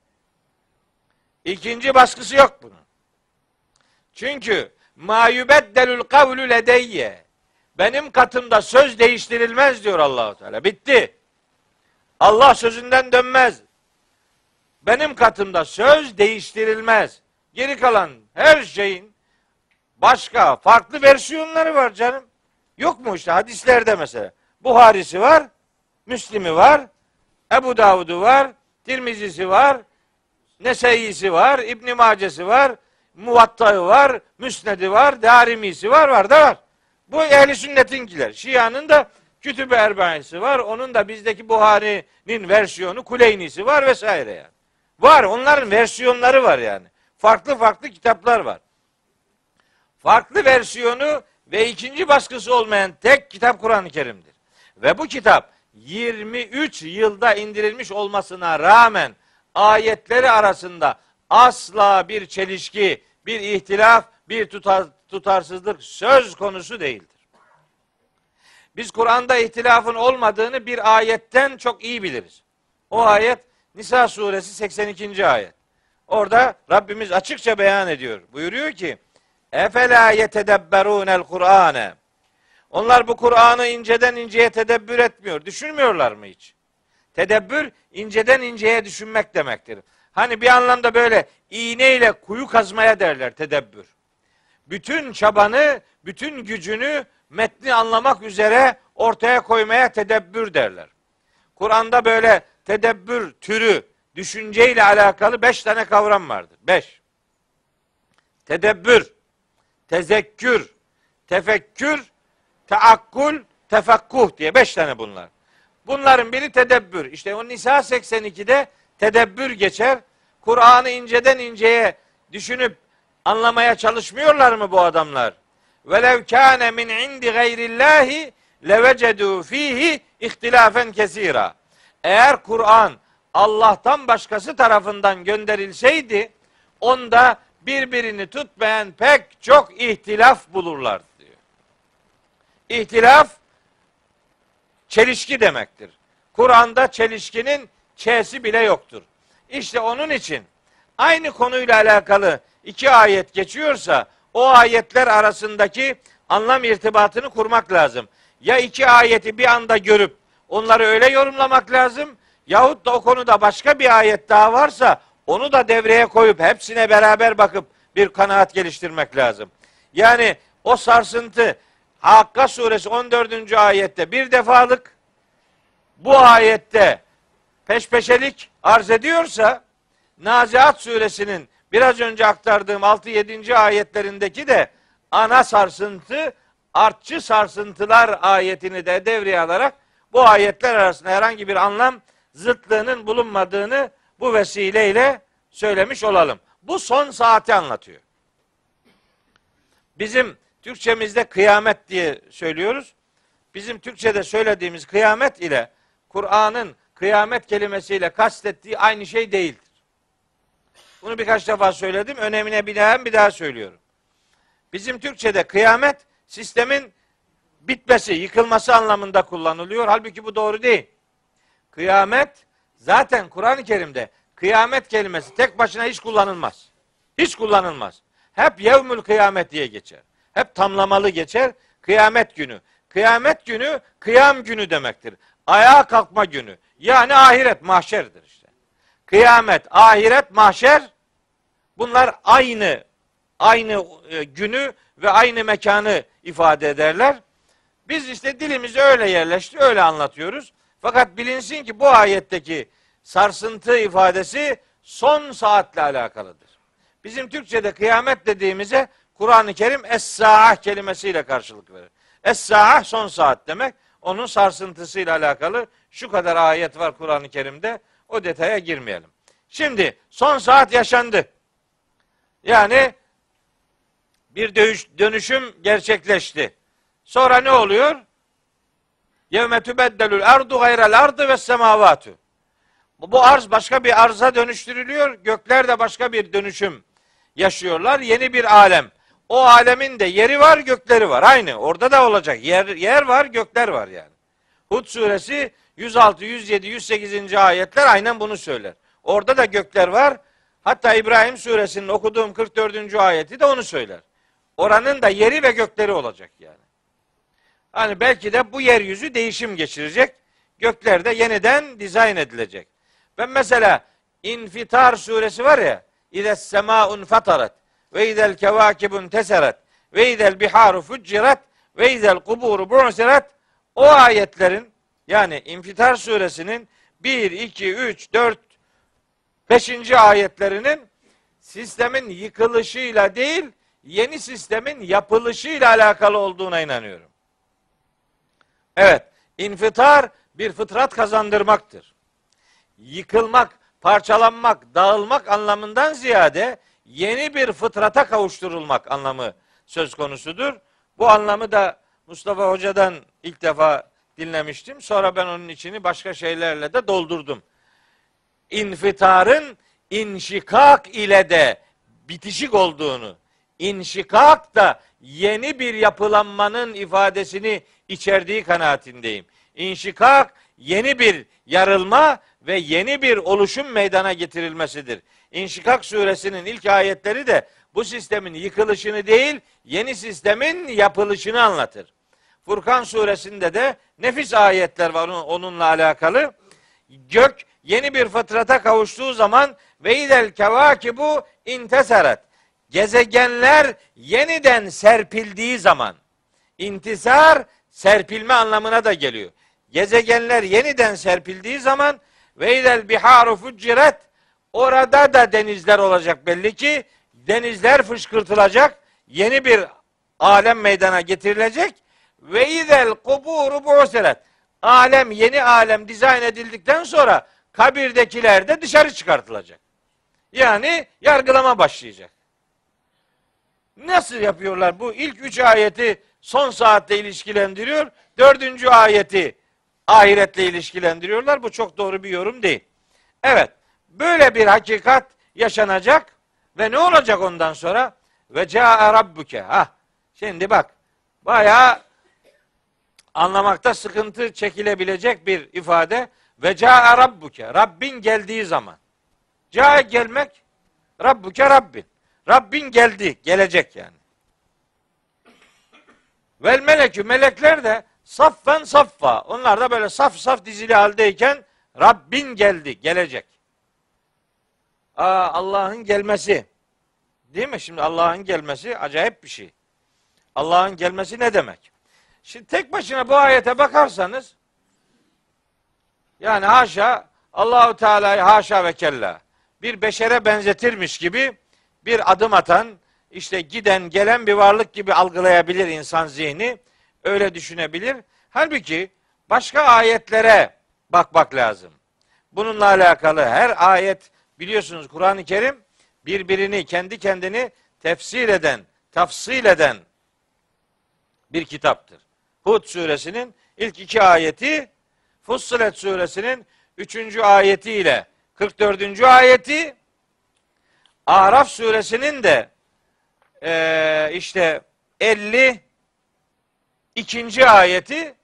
İkinci baskısı yok bunun. Çünkü ma yubeddelul kavlu ledeyye benim katımda söz değiştirilmez diyor Allahu Teala. Bitti. Allah sözünden dönmez. Benim katımda söz değiştirilmez. Geri kalan her şeyin başka farklı versiyonları var canım. Yok mu işte hadislerde mesela. Buharisi var, Müslim'i var, Ebu Davud'u var, Tirmizisi var, Nese'isi var, İbn Mace'si var, Muvatta'ı var, Müsned'i var, Darimisi var, var da var. Bu ehli sünnetinkiler. Şia'nın da Kütüb-i Erbain'si var. Onun da bizdeki Buhari'nin versiyonu Kuleynisi var vesaire yani. Var. Onların versiyonları var yani. Farklı farklı kitaplar var. Farklı versiyonu ve ikinci baskısı olmayan tek kitap Kur'an-ı Kerim'dir. Ve bu kitap 23 yılda indirilmiş olmasına rağmen ayetleri arasında asla bir çelişki, bir ihtilaf, bir tutar, tutarsızlık söz konusu değildir. Biz Kur'an'da ihtilafın olmadığını bir ayetten çok iyi biliriz. O ayet Nisa suresi 82. ayet. Orada Rabbimiz açıkça beyan ediyor. Buyuruyor ki: "Efela yetedebberunel Kur'ane?" Onlar bu Kur'an'ı inceden inceye tedebbür etmiyor. Düşünmüyorlar mı hiç? Tedebbür inceden inceye düşünmek demektir. Hani bir anlamda böyle iğneyle kuyu kazmaya derler tedebbür. Bütün çabanı, bütün gücünü metni anlamak üzere ortaya koymaya tedebbür derler. Kur'an'da böyle tedebbür türü, düşünceyle alakalı beş tane kavram vardır. Beş. Tedebbür, tezekkür, tefekkür, teakkul, tefakkuh diye beş tane bunlar. Bunların biri tedebbür. İşte o Nisa 82'de tedebbür geçer. Kur'an'ı inceden inceye düşünüp anlamaya çalışmıyorlar mı bu adamlar? Velev kâne min indi gayrillahi levecedu fihi ihtilafen kesira. Eğer Kur'an Allah'tan başkası tarafından gönderilseydi onda birbirini tutmayan pek çok ihtilaf bulurlar diyor. İhtilaf çelişki demektir. Kur'an'da çelişkinin ç'si bile yoktur. İşte onun için aynı konuyla alakalı iki ayet geçiyorsa o ayetler arasındaki anlam irtibatını kurmak lazım. Ya iki ayeti bir anda görüp onları öyle yorumlamak lazım yahut da o konuda başka bir ayet daha varsa onu da devreye koyup hepsine beraber bakıp bir kanaat geliştirmek lazım. Yani o sarsıntı Hakka suresi 14. ayette bir defalık bu ayette peşpeşelik arz ediyorsa Naziat suresinin biraz önce aktardığım 6-7. ayetlerindeki de ana sarsıntı artçı sarsıntılar ayetini de devreye alarak bu ayetler arasında herhangi bir anlam zıtlığının bulunmadığını bu vesileyle söylemiş olalım. Bu son saati anlatıyor. Bizim Türkçemizde kıyamet diye söylüyoruz. Bizim Türkçede söylediğimiz kıyamet ile Kur'an'ın kıyamet kelimesiyle kastettiği aynı şey değildir. Bunu birkaç defa söyledim. Önemine binaen bir daha söylüyorum. Bizim Türkçe'de kıyamet sistemin bitmesi, yıkılması anlamında kullanılıyor. Halbuki bu doğru değil. Kıyamet zaten Kur'an-ı Kerim'de kıyamet kelimesi tek başına hiç kullanılmaz. Hiç kullanılmaz. Hep yevmül kıyamet diye geçer. Hep tamlamalı geçer. Kıyamet günü. Kıyamet günü kıyam günü demektir. Ayağa kalkma günü. Yani ahiret mahşerdir işte. Kıyamet, ahiret, mahşer bunlar aynı aynı e, günü ve aynı mekanı ifade ederler. Biz işte dilimizi öyle yerleşti, öyle anlatıyoruz. Fakat bilinsin ki bu ayetteki sarsıntı ifadesi son saatle alakalıdır. Bizim Türkçe'de kıyamet dediğimize Kur'an-ı Kerim Es-Sa'ah kelimesiyle karşılık verir. Es-Sa'ah son saat demek. Onun sarsıntısıyla alakalı şu kadar ayet var Kur'an-ı Kerim'de. O detaya girmeyelim. Şimdi son saat yaşandı. Yani bir dönüşüm gerçekleşti. Sonra ne oluyor? Yevme tübeddelül ardu gayrel ardı ve semavatü. Bu arz başka bir arza dönüştürülüyor. Gökler de başka bir dönüşüm yaşıyorlar. Yeni bir alem. O alemin de yeri var, gökleri var. Aynı. Orada da olacak. Yer, yer var, gökler var yani. Hud suresi 106, 107, 108. ayetler aynen bunu söyler. Orada da gökler var. Hatta İbrahim suresinin okuduğum 44. ayeti de onu söyler. Oranın da yeri ve gökleri olacak yani. Hani belki de bu yeryüzü değişim geçirecek. Gökler de yeniden dizayn edilecek. Ben mesela İnfitar suresi var ya İdes semâun fatarat ve idel kevâkibun teseret ve idel biharu fuccirat ve idel kuburu bu'sirat o ayetlerin yani İnfitar suresinin 1, 2, 3, 4, beşinci ayetlerinin sistemin yıkılışıyla değil, yeni sistemin yapılışıyla alakalı olduğuna inanıyorum. Evet, infitar bir fıtrat kazandırmaktır. Yıkılmak, parçalanmak, dağılmak anlamından ziyade yeni bir fıtrata kavuşturulmak anlamı söz konusudur. Bu anlamı da Mustafa Hoca'dan ilk defa dinlemiştim. Sonra ben onun içini başka şeylerle de doldurdum. İnfitarın inşikak ile de bitişik olduğunu, inşikak da yeni bir yapılanmanın ifadesini içerdiği kanaatindeyim. İnşikak yeni bir yarılma ve yeni bir oluşum meydana getirilmesidir. İnşikak suresinin ilk ayetleri de bu sistemin yıkılışını değil, yeni sistemin yapılışını anlatır. Furkan suresinde de nefis ayetler var onunla alakalı. Gök yeni bir fıtrata kavuştuğu zaman ve idel kevakibu intesaret. Gezegenler yeniden serpildiği zaman intisar serpilme anlamına da geliyor. Gezegenler yeniden serpildiği zaman ve idel biharu fucciret orada da denizler olacak belli ki denizler fışkırtılacak yeni bir alem meydana getirilecek ve idel kuburu bu'siret alem yeni alem dizayn edildikten sonra kabirdekiler de dışarı çıkartılacak. Yani yargılama başlayacak. Nasıl yapıyorlar? Bu ilk üç ayeti son saatte ilişkilendiriyor. Dördüncü ayeti ahiretle ilişkilendiriyorlar. Bu çok doğru bir yorum değil. Evet. Böyle bir hakikat yaşanacak ve ne olacak ondan sonra? Ve caa rabbuke. Ha. Şimdi bak. Bayağı anlamakta sıkıntı çekilebilecek bir ifade. Ve caa rabbuke. Rabbin geldiği zaman. Caa gelmek Rabbuke Rabbin. Rabbin geldi, gelecek yani. Vel melekü melekler de saffen saffa. Onlar da böyle saf saf dizili haldeyken Rabbin geldi, gelecek. Aa, Allah'ın gelmesi. Değil mi? Şimdi Allah'ın gelmesi acayip bir şey. Allah'ın gelmesi ne demek? Şimdi tek başına bu ayete bakarsanız yani haşa Allahu Teala'yı haşa ve kella bir beşere benzetirmiş gibi bir adım atan, işte giden gelen bir varlık gibi algılayabilir insan zihni. Öyle düşünebilir. Halbuki başka ayetlere bakmak lazım. Bununla alakalı her ayet biliyorsunuz Kur'an-ı Kerim birbirini kendi kendini tefsir eden, tafsil eden bir kitaptır. Hud suresinin ilk iki ayeti Fussilet suresinin üçüncü ayeti ile 44. ayeti Araf suresinin de e, işte 50 ikinci ayeti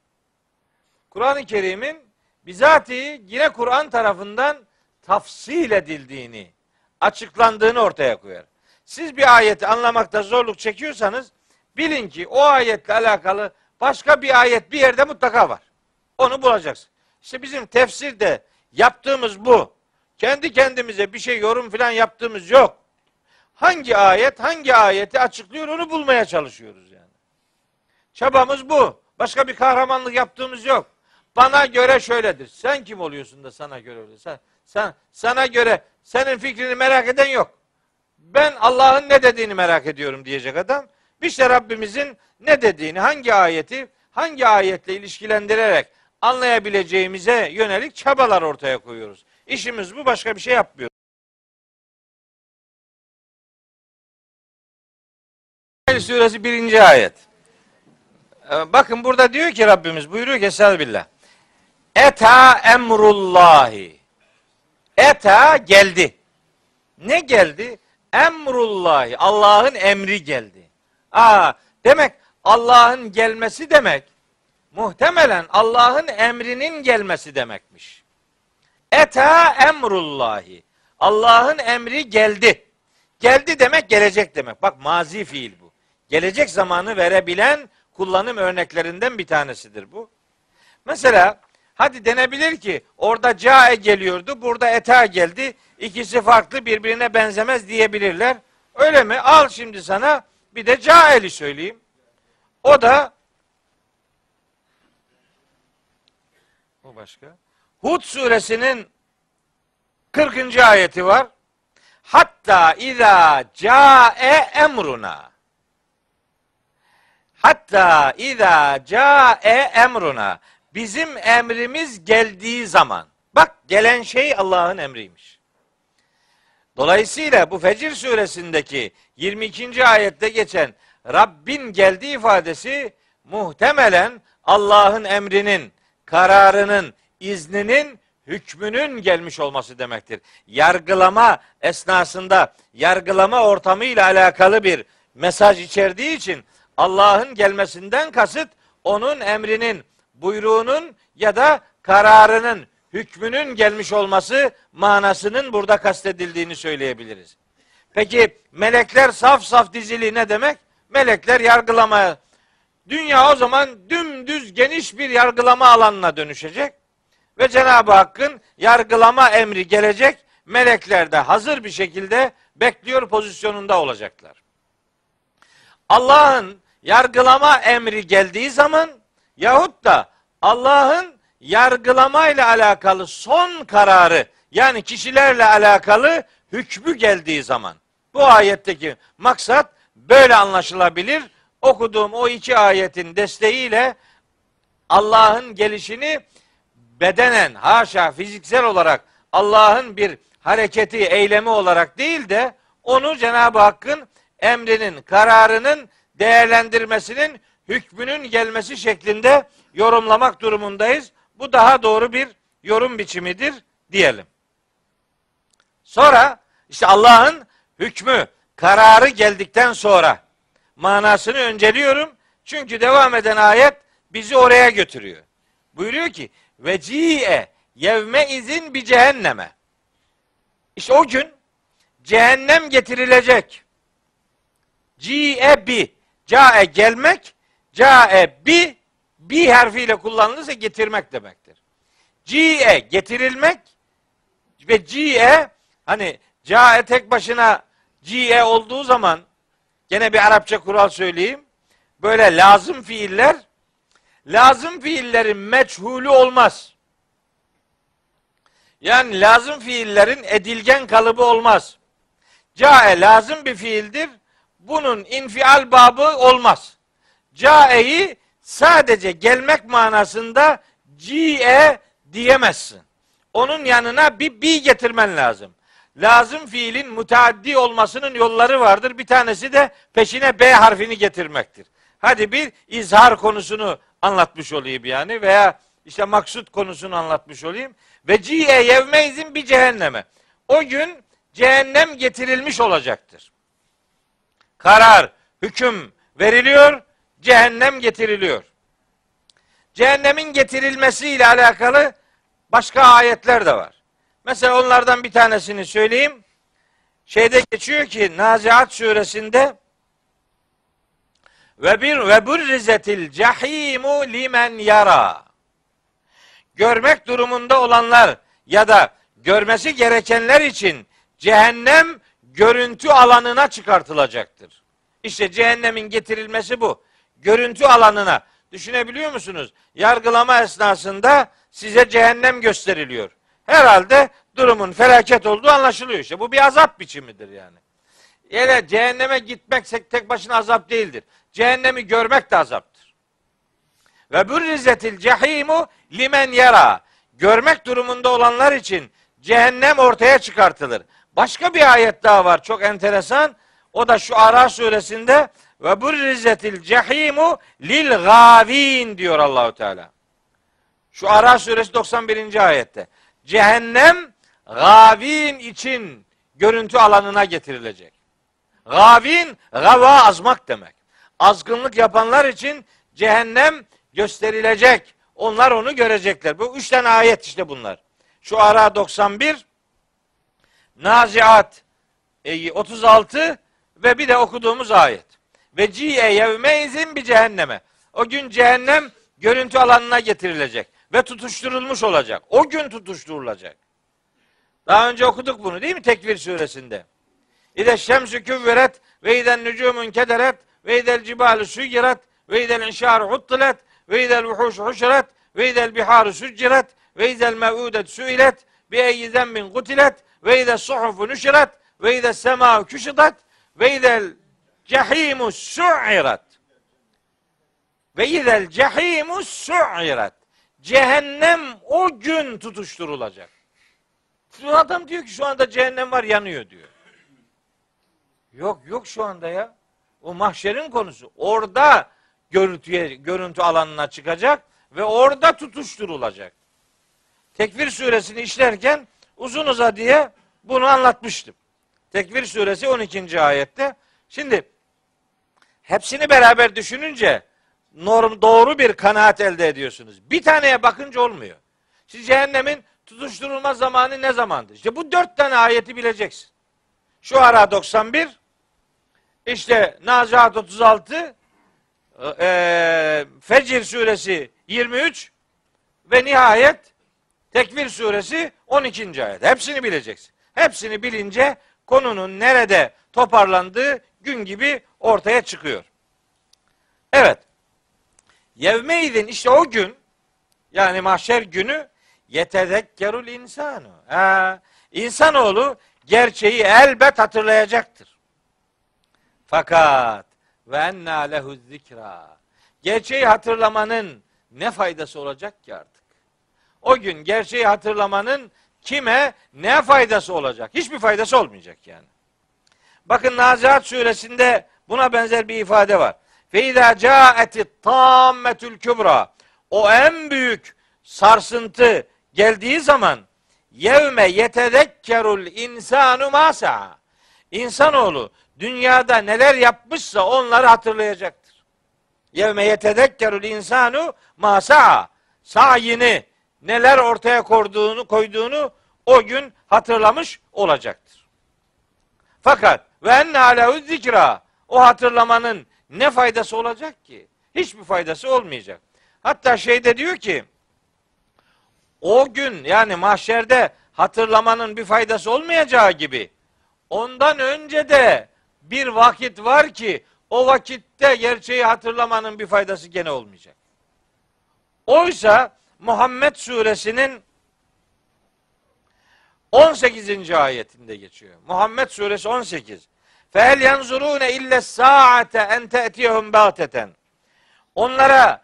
Kur'an-ı Kerim'in bizatihi yine Kur'an tarafından tafsil edildiğini, açıklandığını ortaya koyar. Siz bir ayeti anlamakta zorluk çekiyorsanız bilin ki o ayetle alakalı başka bir ayet bir yerde mutlaka var. Onu bulacaksın. İşte bizim tefsirde yaptığımız bu. Kendi kendimize bir şey yorum falan yaptığımız yok. Hangi ayet hangi ayeti açıklıyor onu bulmaya çalışıyoruz yani. Çabamız bu. Başka bir kahramanlık yaptığımız yok. Bana göre şöyledir. Sen kim oluyorsun da sana göre öyle? Sen, sen sana göre senin fikrini merak eden yok. Ben Allah'ın ne dediğini merak ediyorum diyecek adam. İşte Rabbimizin ne dediğini, hangi ayeti, hangi ayetle ilişkilendirerek anlayabileceğimize yönelik çabalar ortaya koyuyoruz. İşimiz bu başka bir şey yapmıyor. suresi birinci ayet. Ee, bakın burada diyor ki Rabbimiz buyuruyor ki Estağfirullah. Eta emrullahi. Eta geldi. Ne geldi? Emrullahi. Allah'ın emri geldi. Aa, demek Allah'ın gelmesi demek muhtemelen Allah'ın emrinin gelmesi demekmiş. Eta emrullahi. Allah'ın emri geldi. Geldi demek gelecek demek. Bak mazi fiil bu. Gelecek zamanı verebilen kullanım örneklerinden bir tanesidir bu. Mesela hadi denebilir ki orada cae geliyordu, burada eta geldi. İkisi farklı birbirine benzemez diyebilirler. Öyle mi? Al şimdi sana bir de caeli söyleyeyim. O da o başka. Hud suresinin 40. ayeti var. Hatta iza cae emruna. Hatta iza cae emruna. Bizim emrimiz geldiği zaman. Bak gelen şey Allah'ın emriymiş. Dolayısıyla bu Fecir suresindeki 22. ayette geçen Rabbin geldiği ifadesi muhtemelen Allah'ın emrinin, kararının, izninin, hükmünün gelmiş olması demektir. Yargılama esnasında yargılama ortamıyla alakalı bir mesaj içerdiği için Allah'ın gelmesinden kasıt onun emrinin, buyruğunun ya da kararının, hükmünün gelmiş olması manasının burada kastedildiğini söyleyebiliriz. Peki melekler saf saf dizili ne demek? Melekler yargılamaya. Dünya o zaman dümdüz geniş bir yargılama alanına dönüşecek. Ve Cenab-ı Hakk'ın yargılama emri gelecek. Melekler de hazır bir şekilde bekliyor pozisyonunda olacaklar. Allah'ın yargılama emri geldiği zaman yahut da Allah'ın yargılamayla alakalı son kararı yani kişilerle alakalı hükmü geldiği zaman bu ayetteki maksat böyle anlaşılabilir. Okuduğum o iki ayetin desteğiyle Allah'ın gelişini bedenen haşa fiziksel olarak Allah'ın bir hareketi, eylemi olarak değil de onu Cenab-ı Hakk'ın emrinin, kararının değerlendirmesinin, hükmünün gelmesi şeklinde yorumlamak durumundayız. Bu daha doğru bir yorum biçimidir diyelim. Sonra işte Allah'ın hükmü, kararı geldikten sonra manasını önceliyorum. Çünkü devam eden ayet bizi oraya götürüyor. Buyuruyor ki ve ci'e yevme izin bir cehenneme. İşte o gün cehennem getirilecek. Ci'e bi. Ca'e gelmek, ca'e bi bi harfiyle kullanılırsa getirmek demektir. Ci'e getirilmek ve ci'e hani ca'e tek başına ci'e olduğu zaman gene bir Arapça kural söyleyeyim. Böyle lazım fiiller lazım fiillerin meçhulü olmaz. Yani lazım fiillerin edilgen kalıbı olmaz. Cae lazım bir fiildir. Bunun infial babı olmaz. Cae'yi sadece gelmek manasında ci'e diyemezsin. Onun yanına bir bi getirmen lazım. Lazım fiilin müteaddi olmasının yolları vardır. Bir tanesi de peşine B harfini getirmektir. Hadi bir izhar konusunu anlatmış olayım yani veya işte maksut konusunu anlatmış olayım. Ve ci'e yevmeyzin bir cehenneme. O gün cehennem getirilmiş olacaktır. Karar, hüküm veriliyor, cehennem getiriliyor. Cehennemin getirilmesiyle alakalı başka ayetler de var. Mesela onlardan bir tanesini söyleyeyim. Şeyde geçiyor ki Naziat suresinde ve bir ve burrizetil cahimu limen yara. Görmek durumunda olanlar ya da görmesi gerekenler için cehennem görüntü alanına çıkartılacaktır. İşte cehennemin getirilmesi bu. Görüntü alanına. Düşünebiliyor musunuz? Yargılama esnasında size cehennem gösteriliyor. Herhalde durumun felaket olduğu anlaşılıyor işte. Bu bir azap biçimidir yani. Yani cehenneme gitmek tek başına azap değildir. Cehennemi görmek de azaptır. Ve burrizetil cehimu limen yara. Görmek durumunda olanlar için cehennem ortaya çıkartılır. Başka bir ayet daha var çok enteresan. O da şu Ara suresinde ve burrizetil cehimu lil gavin diyor Allahu Teala. Şu Ara suresi 91. ayette. Cehennem gavin için görüntü alanına getirilecek. Gavin, gava azmak demek. Azgınlık yapanlar için cehennem gösterilecek. Onlar onu görecekler. Bu üç tane ayet işte bunlar. Şu ara 91, Naziat 36 e, ve bir de okuduğumuz ayet. Ve ci'e yevmeizin bir cehenneme. O gün cehennem görüntü alanına getirilecek ve tutuşturulmuş olacak. O gün tutuşturulacak. Daha önce okuduk bunu değil mi Tekvir suresinde? İde şemsü küvveret ve iden nücumun kederet ve idel cibalu suyirat ve idel inşaru huttilet ve idel vuhuş huşret ve idel biharu suciret ve idel mev'udet suilet bi eyyi zembin kutilet ve ize suhufu nüşirat ve ize semâ küşidat ve izel cehimu su'irat ve izel cehimu su'irat cehennem o gün tutuşturulacak. Adam diyor ki şu anda cehennem var yanıyor diyor. Yok yok şu anda ya. O mahşerin konusu. Orada görüntüye, görüntü alanına çıkacak ve orada tutuşturulacak. Tekvir suresini işlerken uzun uza diye bunu anlatmıştım. Tekvir suresi 12. ayette. Şimdi hepsini beraber düşününce norm doğru bir kanaat elde ediyorsunuz. Bir taneye bakınca olmuyor. Siz cehennemin tutuşturulma zamanı ne zamandır? İşte bu dört tane ayeti bileceksin. Şu ara 91, işte Nazihat 36, e, Fecir suresi 23 ve nihayet Tekvir suresi 12. ayet. Hepsini bileceksin. Hepsini bilince konunun nerede toparlandığı gün gibi ortaya çıkıyor. Evet. Yevmeydin işte o gün yani mahşer günü yetezekkerul insanu. Ha, insanoğlu gerçeği elbet hatırlayacaktır. Fakat ve enna lehu zikra. Gerçeği hatırlamanın ne faydası olacak ki artık? O gün gerçeği hatırlamanın kime ne faydası olacak? Hiçbir faydası olmayacak yani. Bakın Nazihat suresinde buna benzer bir ifade var. Fe izâ câeti tâmmetül kübra. O en büyük sarsıntı geldiği zaman yevme yetezekkerul insanu masa. İnsanoğlu dünyada neler yapmışsa onları hatırlayacaktır. Yevme yetezekkerul insanu masa. Sayini neler ortaya koyduğunu koyduğunu o gün hatırlamış olacaktır. Fakat ve enne alehu zikra o hatırlamanın ne faydası olacak ki? Hiçbir faydası olmayacak. Hatta şeyde diyor ki o gün yani mahşerde hatırlamanın bir faydası olmayacağı gibi ondan önce de bir vakit var ki o vakitte gerçeği hatırlamanın bir faydası gene olmayacak. Oysa Muhammed suresinin 18. ayetinde geçiyor. Muhammed suresi 18. Fel yanzurune ille saate en te'tiyehum bateten. Onlara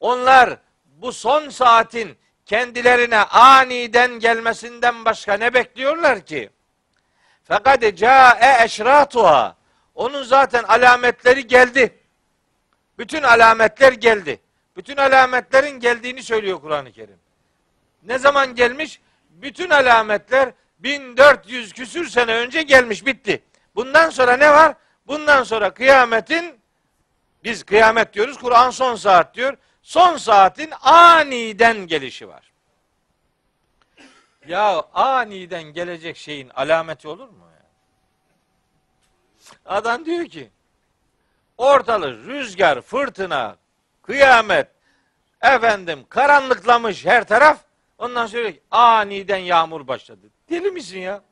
onlar bu son saatin kendilerine aniden gelmesinden başka ne bekliyorlar ki? Fakat ca'e eşratuha. Onun zaten alametleri geldi. Bütün alametler geldi. Bütün alametlerin geldiğini söylüyor Kur'an-ı Kerim. Ne zaman gelmiş? Bütün alametler 1400 küsür sene önce gelmiş bitti. Bundan sonra ne var? Bundan sonra kıyametin biz kıyamet diyoruz. Kur'an son saat diyor. Son saatin aniden gelişi var. Ya aniden gelecek şeyin alameti olur mu? Adam diyor ki ortalık rüzgar, fırtına, kıyamet, efendim karanlıklamış her taraf. Ondan sonra aniden yağmur başladı. Deli misin ya?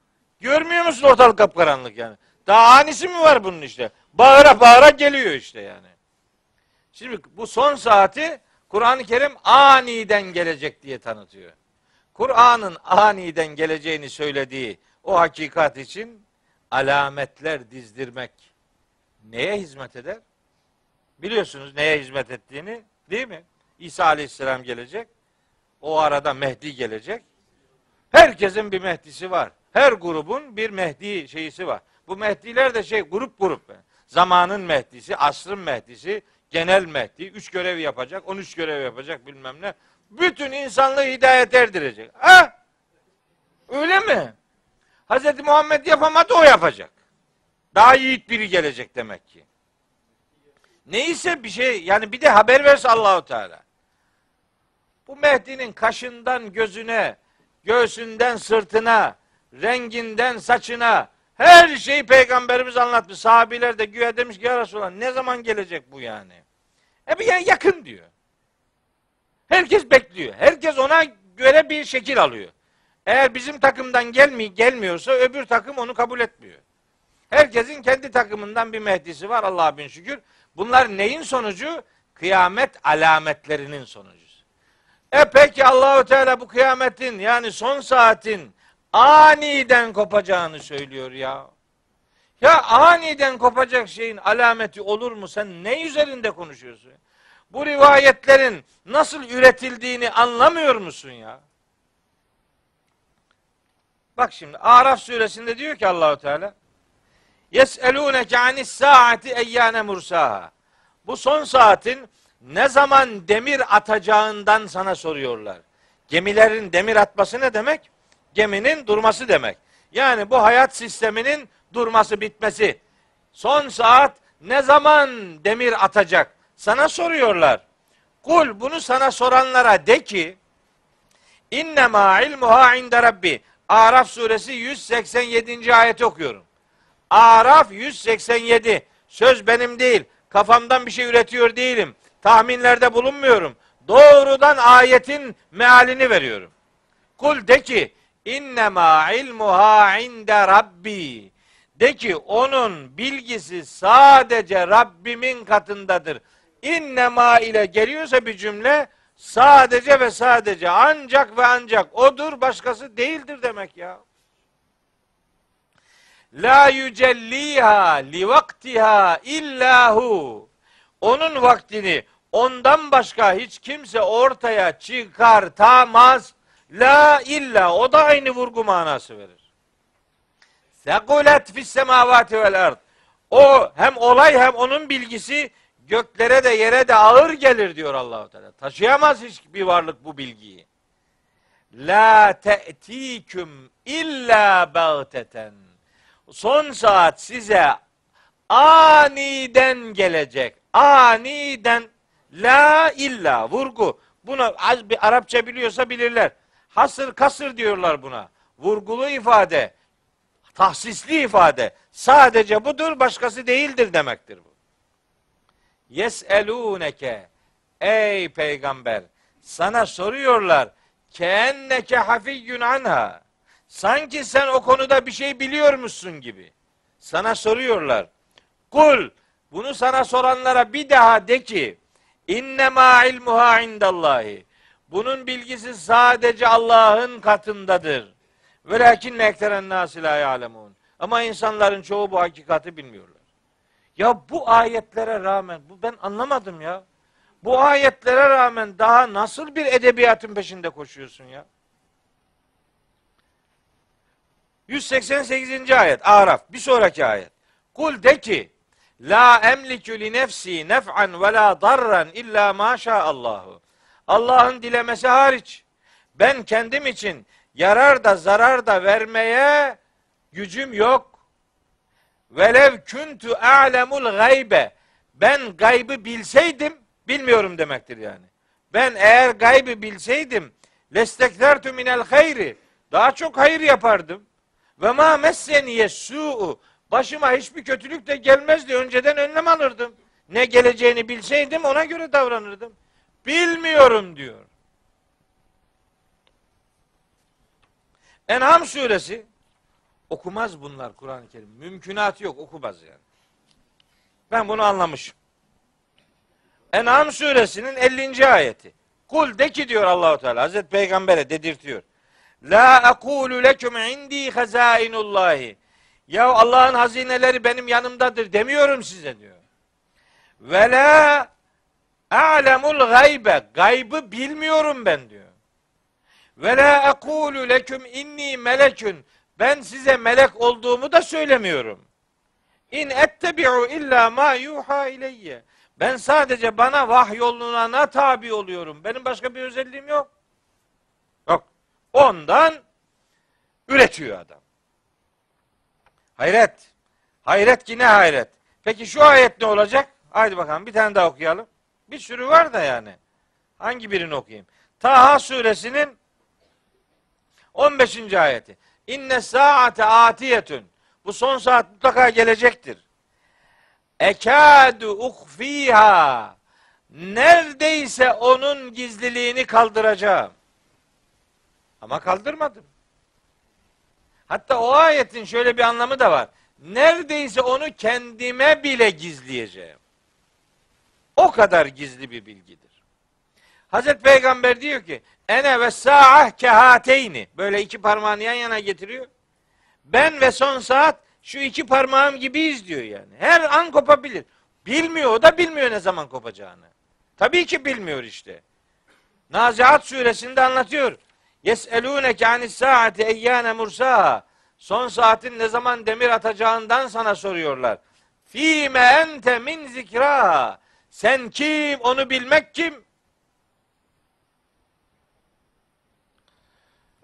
Görmüyor musun ortalık kapkaranlık yani? Daha anisi mi var bunun işte? Bağıra bağıra geliyor işte yani. Şimdi bu son saati Kur'an-ı Kerim aniden gelecek diye tanıtıyor. Kur'an'ın aniden geleceğini söylediği o hakikat için alametler dizdirmek neye hizmet eder? Biliyorsunuz neye hizmet ettiğini değil mi? İsa Aleyhisselam gelecek. O arada Mehdi gelecek. Herkesin bir Mehdisi var. Her grubun bir Mehdi şeyisi var. Bu Mehdiler de şey grup grup. Zamanın Mehdisi, asrın Mehdisi, genel Mehdi. Üç görev yapacak, on üç görev yapacak bilmem ne. Bütün insanlığı hidayet erdirecek. Ha? Öyle mi? Hz. Muhammed yapamadı o yapacak. Daha yiğit biri gelecek demek ki. Neyse bir şey yani bir de haber verse Allahu Teala. Bu Mehdi'nin kaşından gözüne, göğsünden sırtına, renginden saçına her şeyi peygamberimiz anlatmış. Sahabiler de güya demiş ki ya Resulallah ne zaman gelecek bu yani? E bir yani yakın diyor. Herkes bekliyor. Herkes ona göre bir şekil alıyor. Eğer bizim takımdan gelmi gelmiyorsa öbür takım onu kabul etmiyor. Herkesin kendi takımından bir mehdisi var Allah'a bin şükür. Bunlar neyin sonucu? Kıyamet alametlerinin sonucu. E peki Allahu Teala bu kıyametin yani son saatin aniden kopacağını söylüyor ya. Ya aniden kopacak şeyin alameti olur mu? Sen ne üzerinde konuşuyorsun? Bu rivayetlerin nasıl üretildiğini anlamıyor musun ya? Bak şimdi Araf suresinde diyor ki Allahu Teala Yes'elûneke anis saati eyyâne mursaha. Bu son saatin ne zaman demir atacağından sana soruyorlar. Gemilerin demir atması ne demek? Geminin durması demek. Yani bu hayat sisteminin durması, bitmesi. Son saat ne zaman demir atacak? Sana soruyorlar. Kul bunu sana soranlara de ki İnnemâ ilmuha inde rabbi. Araf suresi 187. ayet okuyorum. Araf 187. Söz benim değil. Kafamdan bir şey üretiyor değilim. Tahminlerde bulunmuyorum. Doğrudan ayetin mealini veriyorum. Kul de ki innema ilmuha inde rabbi. De ki onun bilgisi sadece Rabbimin katındadır. İnnema ile geliyorsa bir cümle sadece ve sadece ancak ve ancak odur başkası değildir demek ya. La yücelliha li vaktiha illahu. Onun vaktini ondan başka hiç kimse ortaya çıkartamaz. La illa o da aynı vurgu manası verir. Sekulet fis semavati vel ard. O hem olay hem onun bilgisi göklere de yere de ağır gelir diyor Allahu Teala. Taşıyamaz hiçbir varlık bu bilgiyi. La te'tiküm illa bagteten. Son saat size aniden gelecek. Aniden la illa vurgu. Buna az bir Arapça biliyorsa bilirler. Hasır kasır diyorlar buna. Vurgulu ifade, tahsisli ifade. Sadece budur, başkası değildir demektir bu. Yeselûneke Ey peygamber sana soruyorlar keenneke hafiyyun anha sanki sen o konuda bir şey biliyor musun gibi. Sana soruyorlar. Kul bunu sana soranlara bir daha de ki innema ilmuha indallahi bunun bilgisi sadece Allah'ın katındadır. Velakin ekteren nasi la ya'lemun. Ama insanların çoğu bu hakikati bilmiyorlar. Ya bu ayetlere rağmen, bu ben anlamadım ya. Bu ayetlere rağmen daha nasıl bir edebiyatın peşinde koşuyorsun ya? 188. ayet Araf bir sonraki ayet. Kul de ki La emlikü li nefsi nef'an ve la darran illa ma Allahu. Allah'ın dilemesi hariç ben kendim için yarar da zarar da vermeye gücüm yok. Velev kuntu a'lemul gaybe. Ben gaybı bilseydim, bilmiyorum demektir yani. Ben eğer gaybı bilseydim, lesteklertu minel hayri. Daha çok hayır yapardım. Ve ma messeniye su'u. Başıma hiçbir kötülük de gelmezdi. Önceden önlem alırdım. Ne geleceğini bilseydim ona göre davranırdım. Bilmiyorum diyor. En'am suresi okumaz bunlar Kur'an-ı Kerim. Mümkünatı yok okumaz yani. Ben bunu anlamışım. En'am suresinin 50. ayeti. Kul de ki diyor Allahu Teala Hazreti Peygamber'e dedirtiyor. La aqulu lekum indi hazainullahi. Ya Allah'ın hazineleri benim yanımdadır demiyorum size diyor. Ve la a'lemul gaybe. Gaybı bilmiyorum ben diyor. Ve la aqulu leküm inni melekün. Ben size melek olduğumu da söylemiyorum. İn ettebi'u illa ma yuha ileyye. Ben sadece bana vahyolunana tabi oluyorum. Benim başka bir özelliğim yok. Ondan üretiyor adam. Hayret. Hayret ki ne hayret. Peki şu ayet ne olacak? Haydi bakalım bir tane daha okuyalım. Bir sürü var da yani. Hangi birini okuyayım? Taha suresinin 15. ayeti. İnne saate atiyetün. Bu son saat mutlaka gelecektir. Ekadu ukfiha. Neredeyse onun gizliliğini kaldıracağım. Ama kaldırmadım. Hatta o ayetin şöyle bir anlamı da var. Neredeyse onu kendime bile gizleyeceğim. O kadar gizli bir bilgidir. Hazreti Peygamber diyor ki ene ve sa'ah kehateyni. Böyle iki parmağını yan yana getiriyor. Ben ve son saat şu iki parmağım gibiyiz diyor yani. Her an kopabilir. Bilmiyor o da bilmiyor ne zaman kopacağını. Tabii ki bilmiyor işte. Naziat suresinde anlatıyor. Yes'elûneke anis saati eyyâne mursaha. Son saatin ne zaman demir atacağından sana soruyorlar. Fîme ente min zikraha. Sen kim? Onu bilmek kim?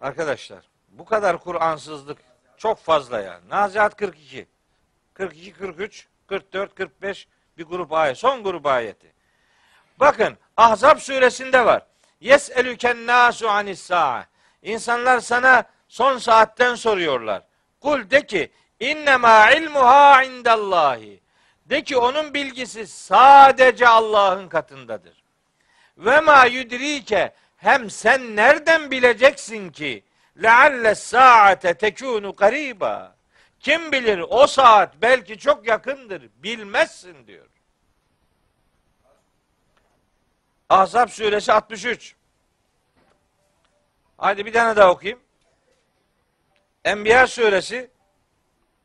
Arkadaşlar bu kadar Kur'ansızlık çok fazla yani. Nazihat 42. 42, 43, 44, 45 bir grup ayet. Son grup ayeti. Bakın Ahzab suresinde var. Yes'elüken nasu anis sa'a. İnsanlar sana son saatten soruyorlar. Kul de ki innema ilmuha indallahi. De ki onun bilgisi sadece Allah'ın katındadır. Ve ma yudrike hem sen nereden bileceksin ki lealle saate tekunu gariba. Kim bilir o saat belki çok yakındır. Bilmezsin diyor. Ahzab suresi 63. Hadi bir tane daha okuyayım. Enbiya suresi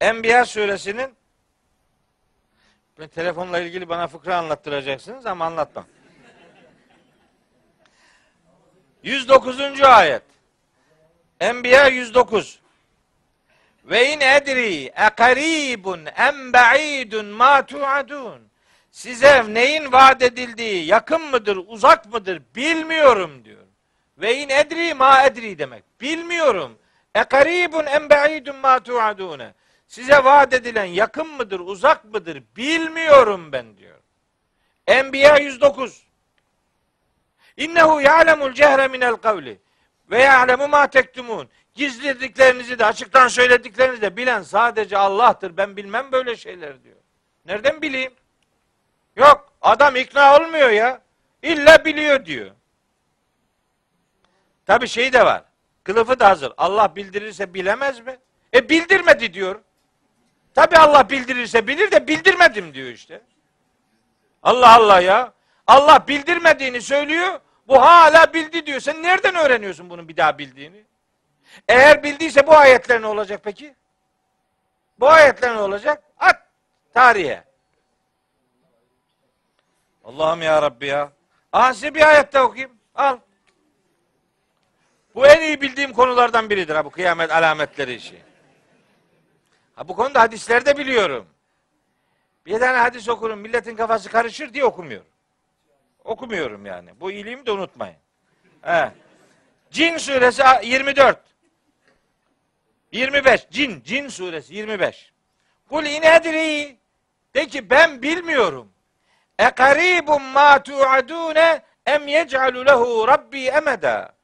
Enbiya suresinin telefonla ilgili bana fıkra anlattıracaksınız ama anlatmam. 109. ayet. Enbiya 109. Ve in edri ekaribun em ba'idun ma tu'adun. Size neyin vaat edildiği yakın mıdır, uzak mıdır bilmiyorum diyor. Ve in edri ma edri demek. Bilmiyorum. Ekaribun em ba'idun ma tu'adune. Size vaat edilen yakın mıdır, uzak mıdır bilmiyorum ben diyor. Enbiya 109. İnnehu ya'lemul cehre minel kavli ve ya'lemu ma tektumun. Gizlediklerinizi de açıktan söylediklerinizi de bilen sadece Allah'tır. Ben bilmem böyle şeyler diyor. Nereden bileyim? Yok. Adam ikna olmuyor ya. İlla biliyor diyor. Tabi şey de var. Kılıfı da hazır. Allah bildirirse bilemez mi? E bildirmedi diyor. Tabi Allah bildirirse bilir de bildirmedim diyor işte. Allah Allah ya. Allah bildirmediğini söylüyor. Bu hala bildi diyor. Sen nereden öğreniyorsun bunun bir daha bildiğini? Eğer bildiyse bu ayetler ne olacak peki? Bu ayetler ne olacak? At tarihe. Allah'ım ya Rabbi ya. Aha size bir ayet daha okuyayım. Al. Bu en iyi bildiğim konulardan biridir ha bu kıyamet alametleri işi. Ha bu konuda hadislerde biliyorum. Bir tane hadis okurum milletin kafası karışır diye okumuyorum. Okumuyorum yani. Bu iyiliğimi de unutmayın. He. Cin suresi 24. 25. Cin. Cin suresi 25. Kul inedri. De ki ben bilmiyorum. E karibun ma tu'adune em yec'alu lehu rabbi emeda.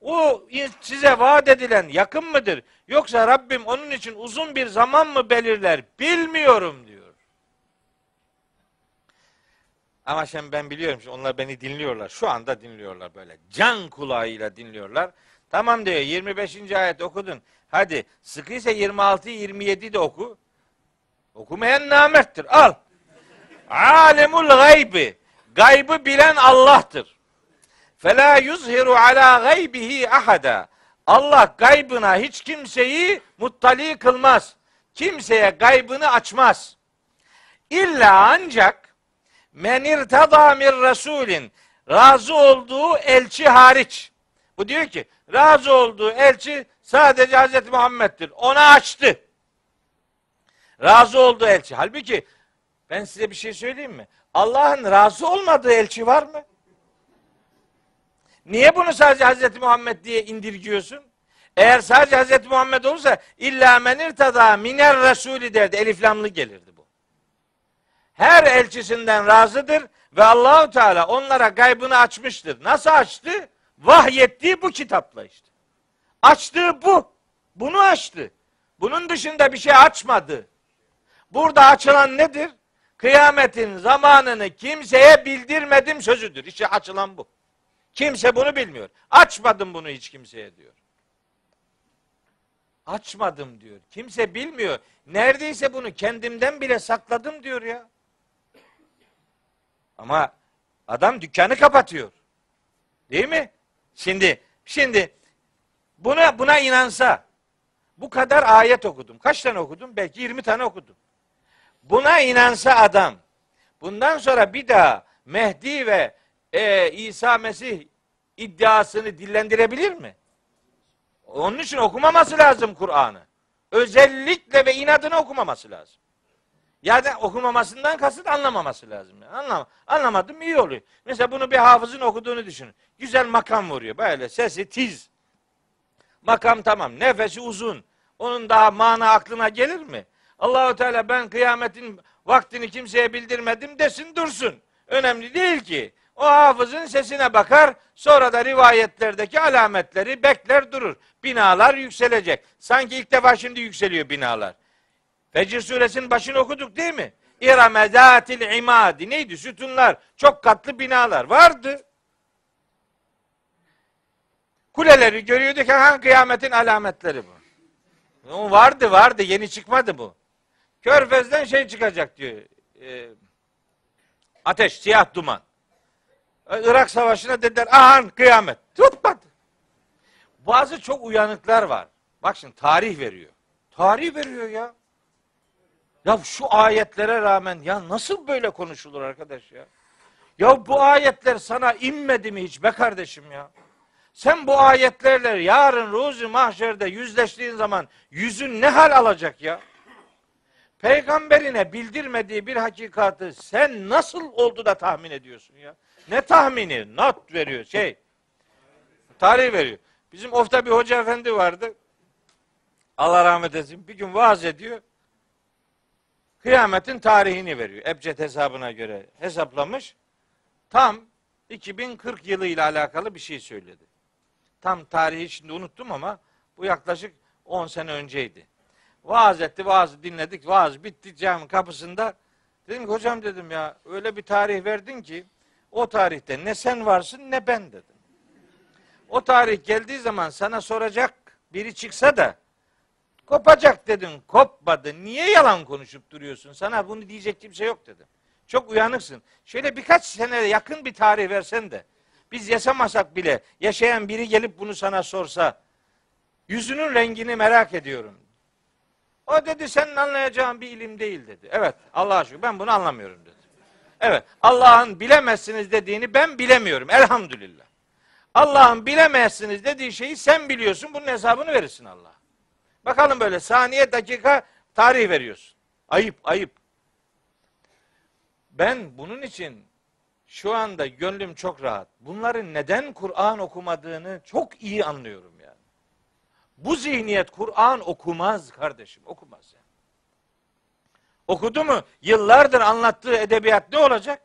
O size vaat edilen yakın mıdır? Yoksa Rabbim onun için uzun bir zaman mı belirler? Bilmiyorum diyor. Ama şimdi ben biliyorum ki onlar beni dinliyorlar. Şu anda dinliyorlar böyle. Can kulağıyla dinliyorlar. Tamam diyor 25. ayet okudun. Hadi sıkıysa 26 27 de oku. Okumayan namerttir. Al. Alemul gaybi. Gaybı bilen Allah'tır. Fela yuzhiru ala gaybihi ahada. Allah gaybına hiç kimseyi muttali kılmaz. Kimseye gaybını açmaz. İlla ancak men irtada min rasulin razı olduğu elçi hariç. Bu diyor ki razı olduğu elçi sadece Hz. Muhammed'dir. Ona açtı. Razı olduğu elçi. Halbuki ben size bir şey söyleyeyim mi? Allah'ın razı olmadığı elçi var mı? Niye bunu sadece Hz. Muhammed diye indirgiyorsun? Eğer sadece Hz. Muhammed olursa illa men irtada miner resulü derdi. Eliflamlı gelirdi bu. Her elçisinden razıdır ve Allahu Teala onlara gaybını açmıştır. Nasıl açtı? Vahyettiği bu kitapla işte. Açtığı bu. Bunu açtı. Bunun dışında bir şey açmadı. Burada açılan nedir? Kıyametin zamanını kimseye bildirmedim sözüdür. İşte açılan bu. Kimse bunu bilmiyor. Açmadım bunu hiç kimseye diyor. Açmadım diyor. Kimse bilmiyor. Neredeyse bunu kendimden bile sakladım diyor ya. Ama adam dükkanı kapatıyor. Değil mi? Şimdi şimdi buna buna inansa bu kadar ayet okudum. Kaç tane okudum? Belki 20 tane okudum. Buna inansa adam bundan sonra bir daha Mehdi ve e, İsa Mesih iddiasını dillendirebilir mi? Onun için okumaması lazım Kur'an'ı. Özellikle ve inadına okumaması lazım. Yani okumamasından kasıt anlamaması lazım. Yani. Anlam anlamadım iyi oluyor. Mesela bunu bir hafızın okuduğunu düşünün. Güzel makam vuruyor. Böyle sesi tiz. Makam tamam. Nefesi uzun. Onun daha mana aklına gelir mi? Allahu Teala ben kıyametin vaktini kimseye bildirmedim desin dursun. Önemli değil ki. O hafızın sesine bakar, sonra da rivayetlerdeki alametleri bekler durur. Binalar yükselecek. Sanki ilk defa şimdi yükseliyor binalar. Fecr suresinin başını okuduk değil mi? İrame zatil imadi. Neydi? Sütunlar. Çok katlı binalar. Vardı. Kuleleri görüyorduk. Ha, kıyametin alametleri bu. O vardı vardı. Yeni çıkmadı bu. Körfez'den şey çıkacak diyor. Ee, ateş, siyah duman. Irak Savaşı'na dediler ahan kıyamet. Tutmadı. Bazı çok uyanıklar var. Bak şimdi tarih veriyor. Tarih veriyor ya. Ya şu ayetlere rağmen ya nasıl böyle konuşulur arkadaş ya? Ya bu ayetler sana inmedi mi hiç be kardeşim ya? Sen bu ayetlerle yarın ruzi mahşerde yüzleştiğin zaman yüzün ne hal alacak ya? Peygamberine bildirmediği bir hakikatı sen nasıl oldu da tahmin ediyorsun ya? Ne tahmini? Not veriyor şey. Tarih veriyor. Bizim ofta bir hoca efendi vardı. Allah rahmet etsin. Bir gün vaaz ediyor. Kıyametin tarihini veriyor. Ebced hesabına göre hesaplamış. Tam 2040 yılı ile alakalı bir şey söyledi. Tam tarihi şimdi unuttum ama bu yaklaşık 10 sene önceydi. Vaaz etti, vaaz dinledik, vaaz bitti caminin kapısında. Dedim ki hocam dedim ya öyle bir tarih verdin ki o tarihte ne sen varsın ne ben dedim. O tarih geldiği zaman sana soracak biri çıksa da kopacak dedim. Kopmadı. Niye yalan konuşup duruyorsun? Sana bunu diyecek kimse yok dedim. Çok uyanıksın. Şöyle birkaç sene yakın bir tarih versen de biz yaşamasak bile yaşayan biri gelip bunu sana sorsa yüzünün rengini merak ediyorum. O dedi senin anlayacağın bir ilim değil dedi. Evet Allah'a şükür ben bunu anlamıyorum dedi. Evet Allah'ın bilemezsiniz dediğini ben bilemiyorum elhamdülillah. Allah'ın bilemezsiniz dediği şeyi sen biliyorsun bunun hesabını verirsin Allah. Bakalım böyle saniye dakika tarih veriyorsun. Ayıp ayıp. Ben bunun için şu anda gönlüm çok rahat. Bunların neden Kur'an okumadığını çok iyi anlıyorum. Bu zihniyet Kur'an okumaz kardeşim, okumaz yani. Okudu mu? Yıllardır anlattığı edebiyat ne olacak?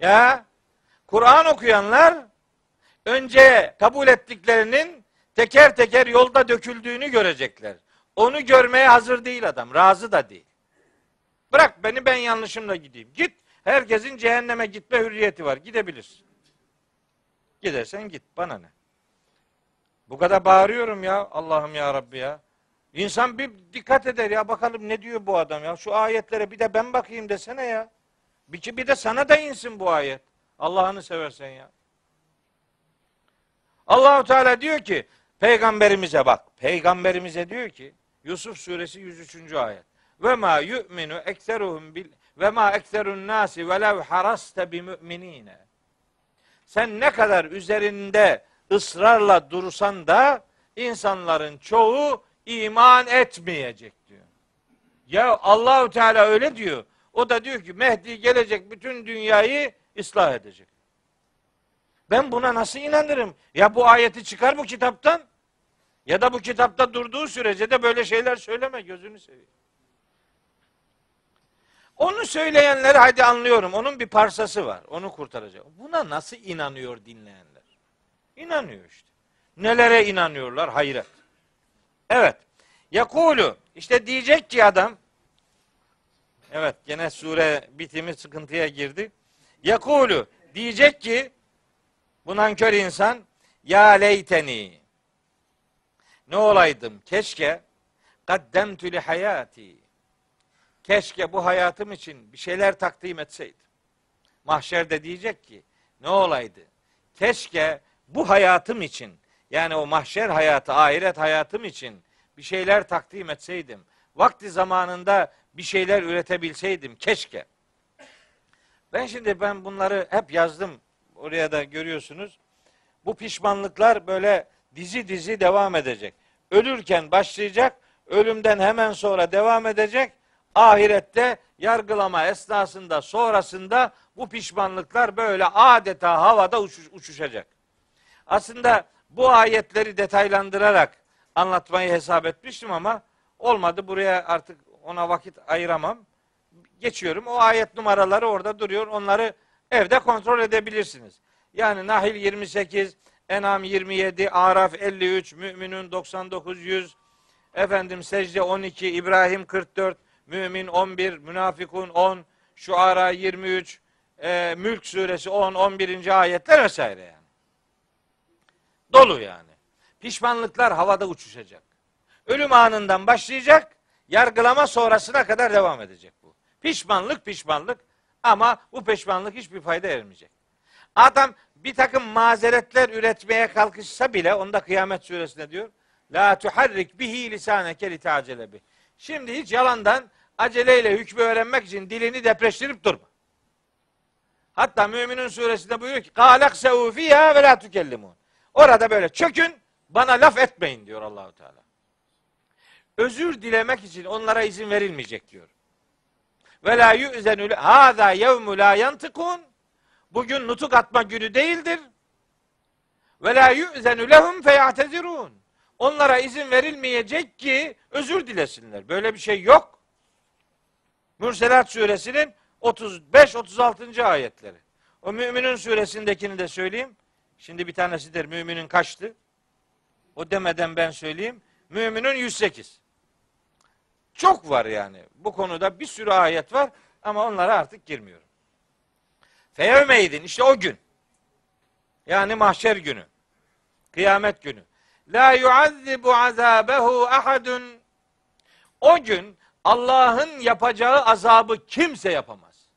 Ya Kur'an okuyanlar önce kabul ettiklerinin teker teker yolda döküldüğünü görecekler. Onu görmeye hazır değil adam, razı da değil. Bırak beni ben yanlışımla gideyim. Git. Herkesin cehenneme gitme hürriyeti var. Gidebilirsin. Gidersen git. Bana ne? Bu kadar bağırıyorum ya. Allah'ım ya Rabbi ya. İnsan bir dikkat eder ya. Bakalım ne diyor bu adam ya. Şu ayetlere bir de ben bakayım desene ya. Bir, bir de sana da insin bu ayet. Allah'ını seversen ya. Allahu Teala diyor ki peygamberimize bak. Peygamberimize diyor ki Yusuf suresi 103. ayet. Ve ma yu'minu ekseruhum bil ve ma ekserun nasi velev haraste bi müminine. Sen ne kadar üzerinde ısrarla dursan da insanların çoğu iman etmeyecek diyor. Ya Allahu Teala öyle diyor. O da diyor ki Mehdi gelecek bütün dünyayı ıslah edecek. Ben buna nasıl inanırım? Ya bu ayeti çıkar bu kitaptan ya da bu kitapta durduğu sürece de böyle şeyler söyleme gözünü seveyim. Onu söyleyenleri hadi anlıyorum. Onun bir parsası var. Onu kurtaracak. Buna nasıl inanıyor dinleyenler? İnanıyor işte. Nelere inanıyorlar? Hayret. Evet. Yakulu. işte diyecek ki adam Evet gene sure bitimi sıkıntıya girdi. Yakulu diyecek ki bu nankör insan ya leyteni ne olaydım keşke kaddemtü li hayati keşke bu hayatım için bir şeyler takdim etseydim. Mahşerde diyecek ki ne olaydı keşke bu hayatım için yani o mahşer hayatı, ahiret hayatım için bir şeyler takdim etseydim. Vakti zamanında bir şeyler üretebilseydim keşke. Ben şimdi ben bunları hep yazdım. Oraya da görüyorsunuz. Bu pişmanlıklar böyle dizi dizi devam edecek. Ölürken başlayacak, ölümden hemen sonra devam edecek. Ahirette yargılama esnasında sonrasında bu pişmanlıklar böyle adeta havada uçuş, uçuşacak. Aslında bu ayetleri detaylandırarak anlatmayı hesap etmiştim ama olmadı. Buraya artık ona vakit ayıramam. Geçiyorum. O ayet numaraları orada duruyor. Onları evde kontrol edebilirsiniz. Yani Nahil 28, Enam 27, Araf 53, Müminun 99, 100, efendim Secde 12, İbrahim 44, Mümin 11, Münafikun 10, Şuara 23, e, Mülk suresi 10, 11. ayetler vesaire yani. Dolu yani. Pişmanlıklar havada uçuşacak. Ölüm anından başlayacak, yargılama sonrasına kadar devam edecek bu. Pişmanlık pişmanlık ama bu pişmanlık hiçbir fayda ermeyecek. Adam bir takım mazeretler üretmeye kalkışsa bile onda kıyamet suresinde diyor. La tuharrik bihi lisaneke li tacele bih. Şimdi hiç yalandan aceleyle hükmü öğrenmek için dilini depreştirip durma. Hatta Müminun suresinde buyuruyor ki Kalak fiha ve la tükellimun. Orada böyle çökün bana laf etmeyin diyor Allahu Teala. Özür dilemek için onlara izin verilmeyecek diyor. Ve la yu'zenu hâzâ yevmu la yantıkun. Bugün nutuk atma günü değildir. Ve la yu'zenu lehum feyatezirun. Onlara izin verilmeyecek ki özür dilesinler. Böyle bir şey yok. Mürselat suresinin 35-36. ayetleri. O müminin suresindekini de söyleyeyim. Şimdi bir tanesidir müminin kaçtı? O demeden ben söyleyeyim. Müminin 108. Çok var yani. Bu konuda bir sürü ayet var ama onlara artık girmiyorum. Feyevmeydin işte o gün. Yani mahşer günü. Kıyamet günü. La yuazzibu azabehu ahadun. O gün Allah'ın yapacağı azabı kimse yapamaz.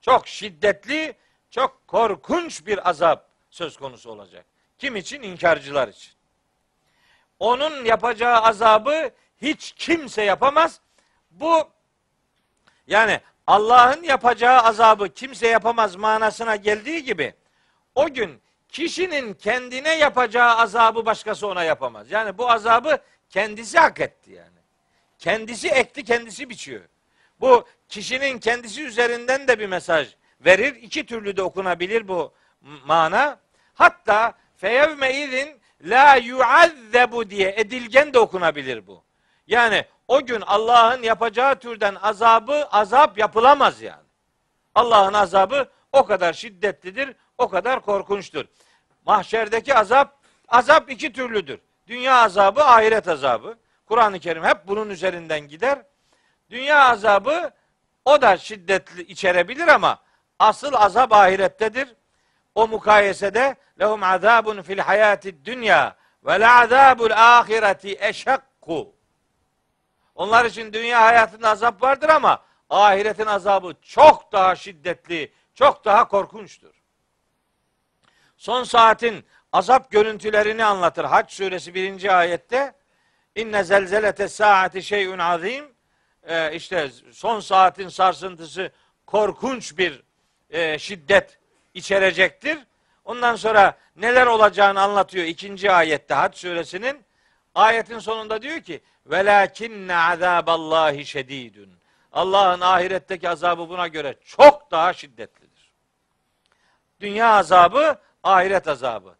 Çok şiddetli, çok korkunç bir azap söz konusu olacak. Kim için? İnkarcılar için. Onun yapacağı azabı hiç kimse yapamaz. Bu yani Allah'ın yapacağı azabı kimse yapamaz manasına geldiği gibi o gün kişinin kendine yapacağı azabı başkası ona yapamaz. Yani bu azabı kendisi hak etti yani. Kendisi ekti, kendisi biçiyor. Bu kişinin kendisi üzerinden de bir mesaj verir. İki türlü de okunabilir bu mana. Hatta feyevme izin la yuazzebu diye edilgen de okunabilir bu. Yani o gün Allah'ın yapacağı türden azabı azap yapılamaz yani. Allah'ın azabı o kadar şiddetlidir, o kadar korkunçtur. Mahşerdeki azap, azap iki türlüdür. Dünya azabı, ahiret azabı. Kur'an-ı Kerim hep bunun üzerinden gider. Dünya azabı o da şiddetli içerebilir ama asıl azap ahirettedir. O mukayesede lehum azabun fil hayati dünya ve la azabul ahireti eşakku. Onlar için dünya hayatında azap vardır ama ahiretin azabı çok daha şiddetli, çok daha korkunçtur. Son saatin azap görüntülerini anlatır. Hac suresi birinci ayette. İnne zelzelete saati şeyün azim. Ee, işte son saatin sarsıntısı korkunç bir e, şiddet içerecektir. Ondan sonra neler olacağını anlatıyor ikinci ayette Hac suresinin. Ayetin sonunda diyor ki velakinne azaballahi şedidun. Allah'ın ahiretteki azabı buna göre çok daha şiddetlidir. Dünya azabı, ahiret azabı.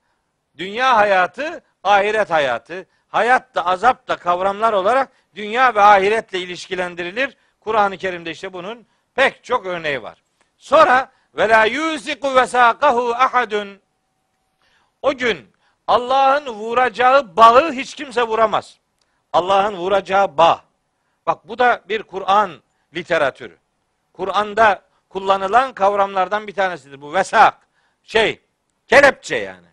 Dünya hayatı, ahiret hayatı. Hayat da azap da kavramlar olarak dünya ve ahiretle ilişkilendirilir. Kur'an-ı Kerim'de işte bunun pek çok örneği var. Sonra ve la yuziku vesaqahu ahadun. O gün Allah'ın vuracağı bağı hiç kimse vuramaz. Allah'ın vuracağı bağ. Bak bu da bir Kur'an literatürü. Kur'an'da kullanılan kavramlardan bir tanesidir bu. Vesak. Şey, kelepçe yani.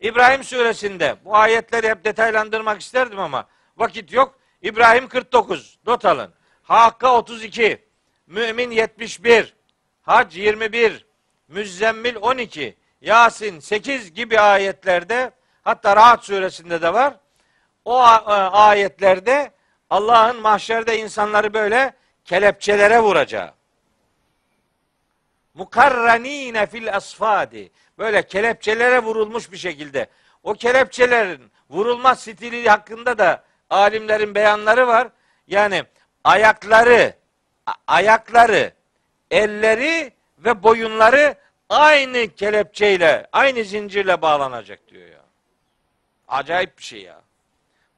İbrahim suresinde bu ayetleri hep detaylandırmak isterdim ama vakit yok. İbrahim 49. Not alın. Hakka 32. Mümin 71. Hac 21. Müzzemmil 12. Yasin 8 gibi ayetlerde hatta Rahat suresinde de var. O a- ayetlerde Allah'ın mahşerde insanları böyle kelepçelere vuracağı. Mukarranine fil asfadi. Böyle kelepçelere vurulmuş bir şekilde. O kelepçelerin vurulma stili hakkında da alimlerin beyanları var. Yani ayakları, ayakları, elleri ve boyunları aynı kelepçeyle, aynı zincirle bağlanacak diyor ya. Acayip bir şey ya.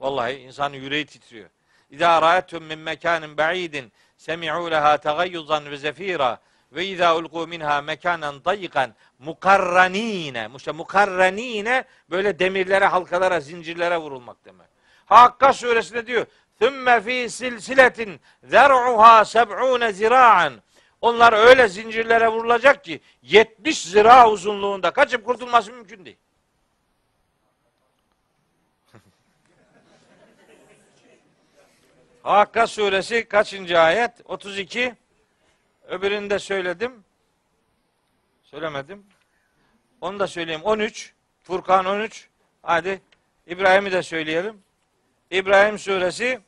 Vallahi insanın yüreği titriyor. İza ra'atun min mekanin ba'idin semi'u leha tagayyuzan ve zefira ve izâ ulqû minhâ mekânen dayikan mukarranîne. İşte mukarranîne böyle demirlere, halkalara, zincirlere vurulmak demek. Hakka suresinde diyor. Thumma fi silsiletin zer'uha seb'ûne zira'an onlar öyle zincirlere vurulacak ki 70 zira uzunluğunda kaçıp kurtulması mümkün değil. Hakka suresi kaçıncı ayet? 32. Öbürünü de söyledim. Söylemedim. Onu da söyleyeyim. 13. Furkan 13. Hadi İbrahim'i de söyleyelim. İbrahim suresi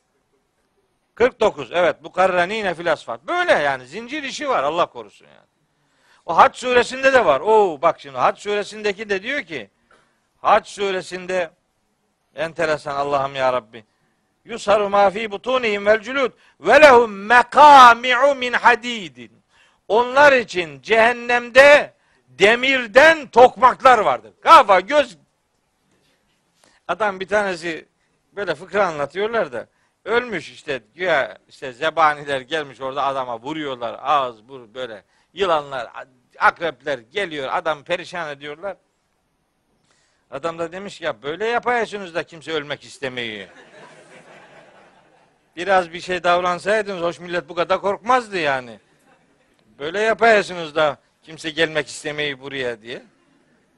49. Evet. Bu karranine fil asfat. Böyle yani zincir işi var Allah korusun yani. O Hac suresinde de var. Oo bak şimdi Hac suresindeki de diyor ki Hac suresinde enteresan Allah'ım ya Rabbi. Yusaru ma fi butunihim vel culud ve lehum mekami'u min hadidin. Onlar için cehennemde demirden tokmaklar vardır. Kafa, göz. Adam bir tanesi böyle fıkra anlatıyorlar da ölmüş işte güya işte zebaniler gelmiş orada adama vuruyorlar ağız bur böyle yılanlar akrepler geliyor adam perişan ediyorlar. Adam da demiş ya böyle yapıyorsunuz da kimse ölmek istemiyor. Biraz bir şey davransaydınız hoş millet bu kadar korkmazdı yani. Böyle yapıyorsunuz da kimse gelmek istemeyi buraya diye.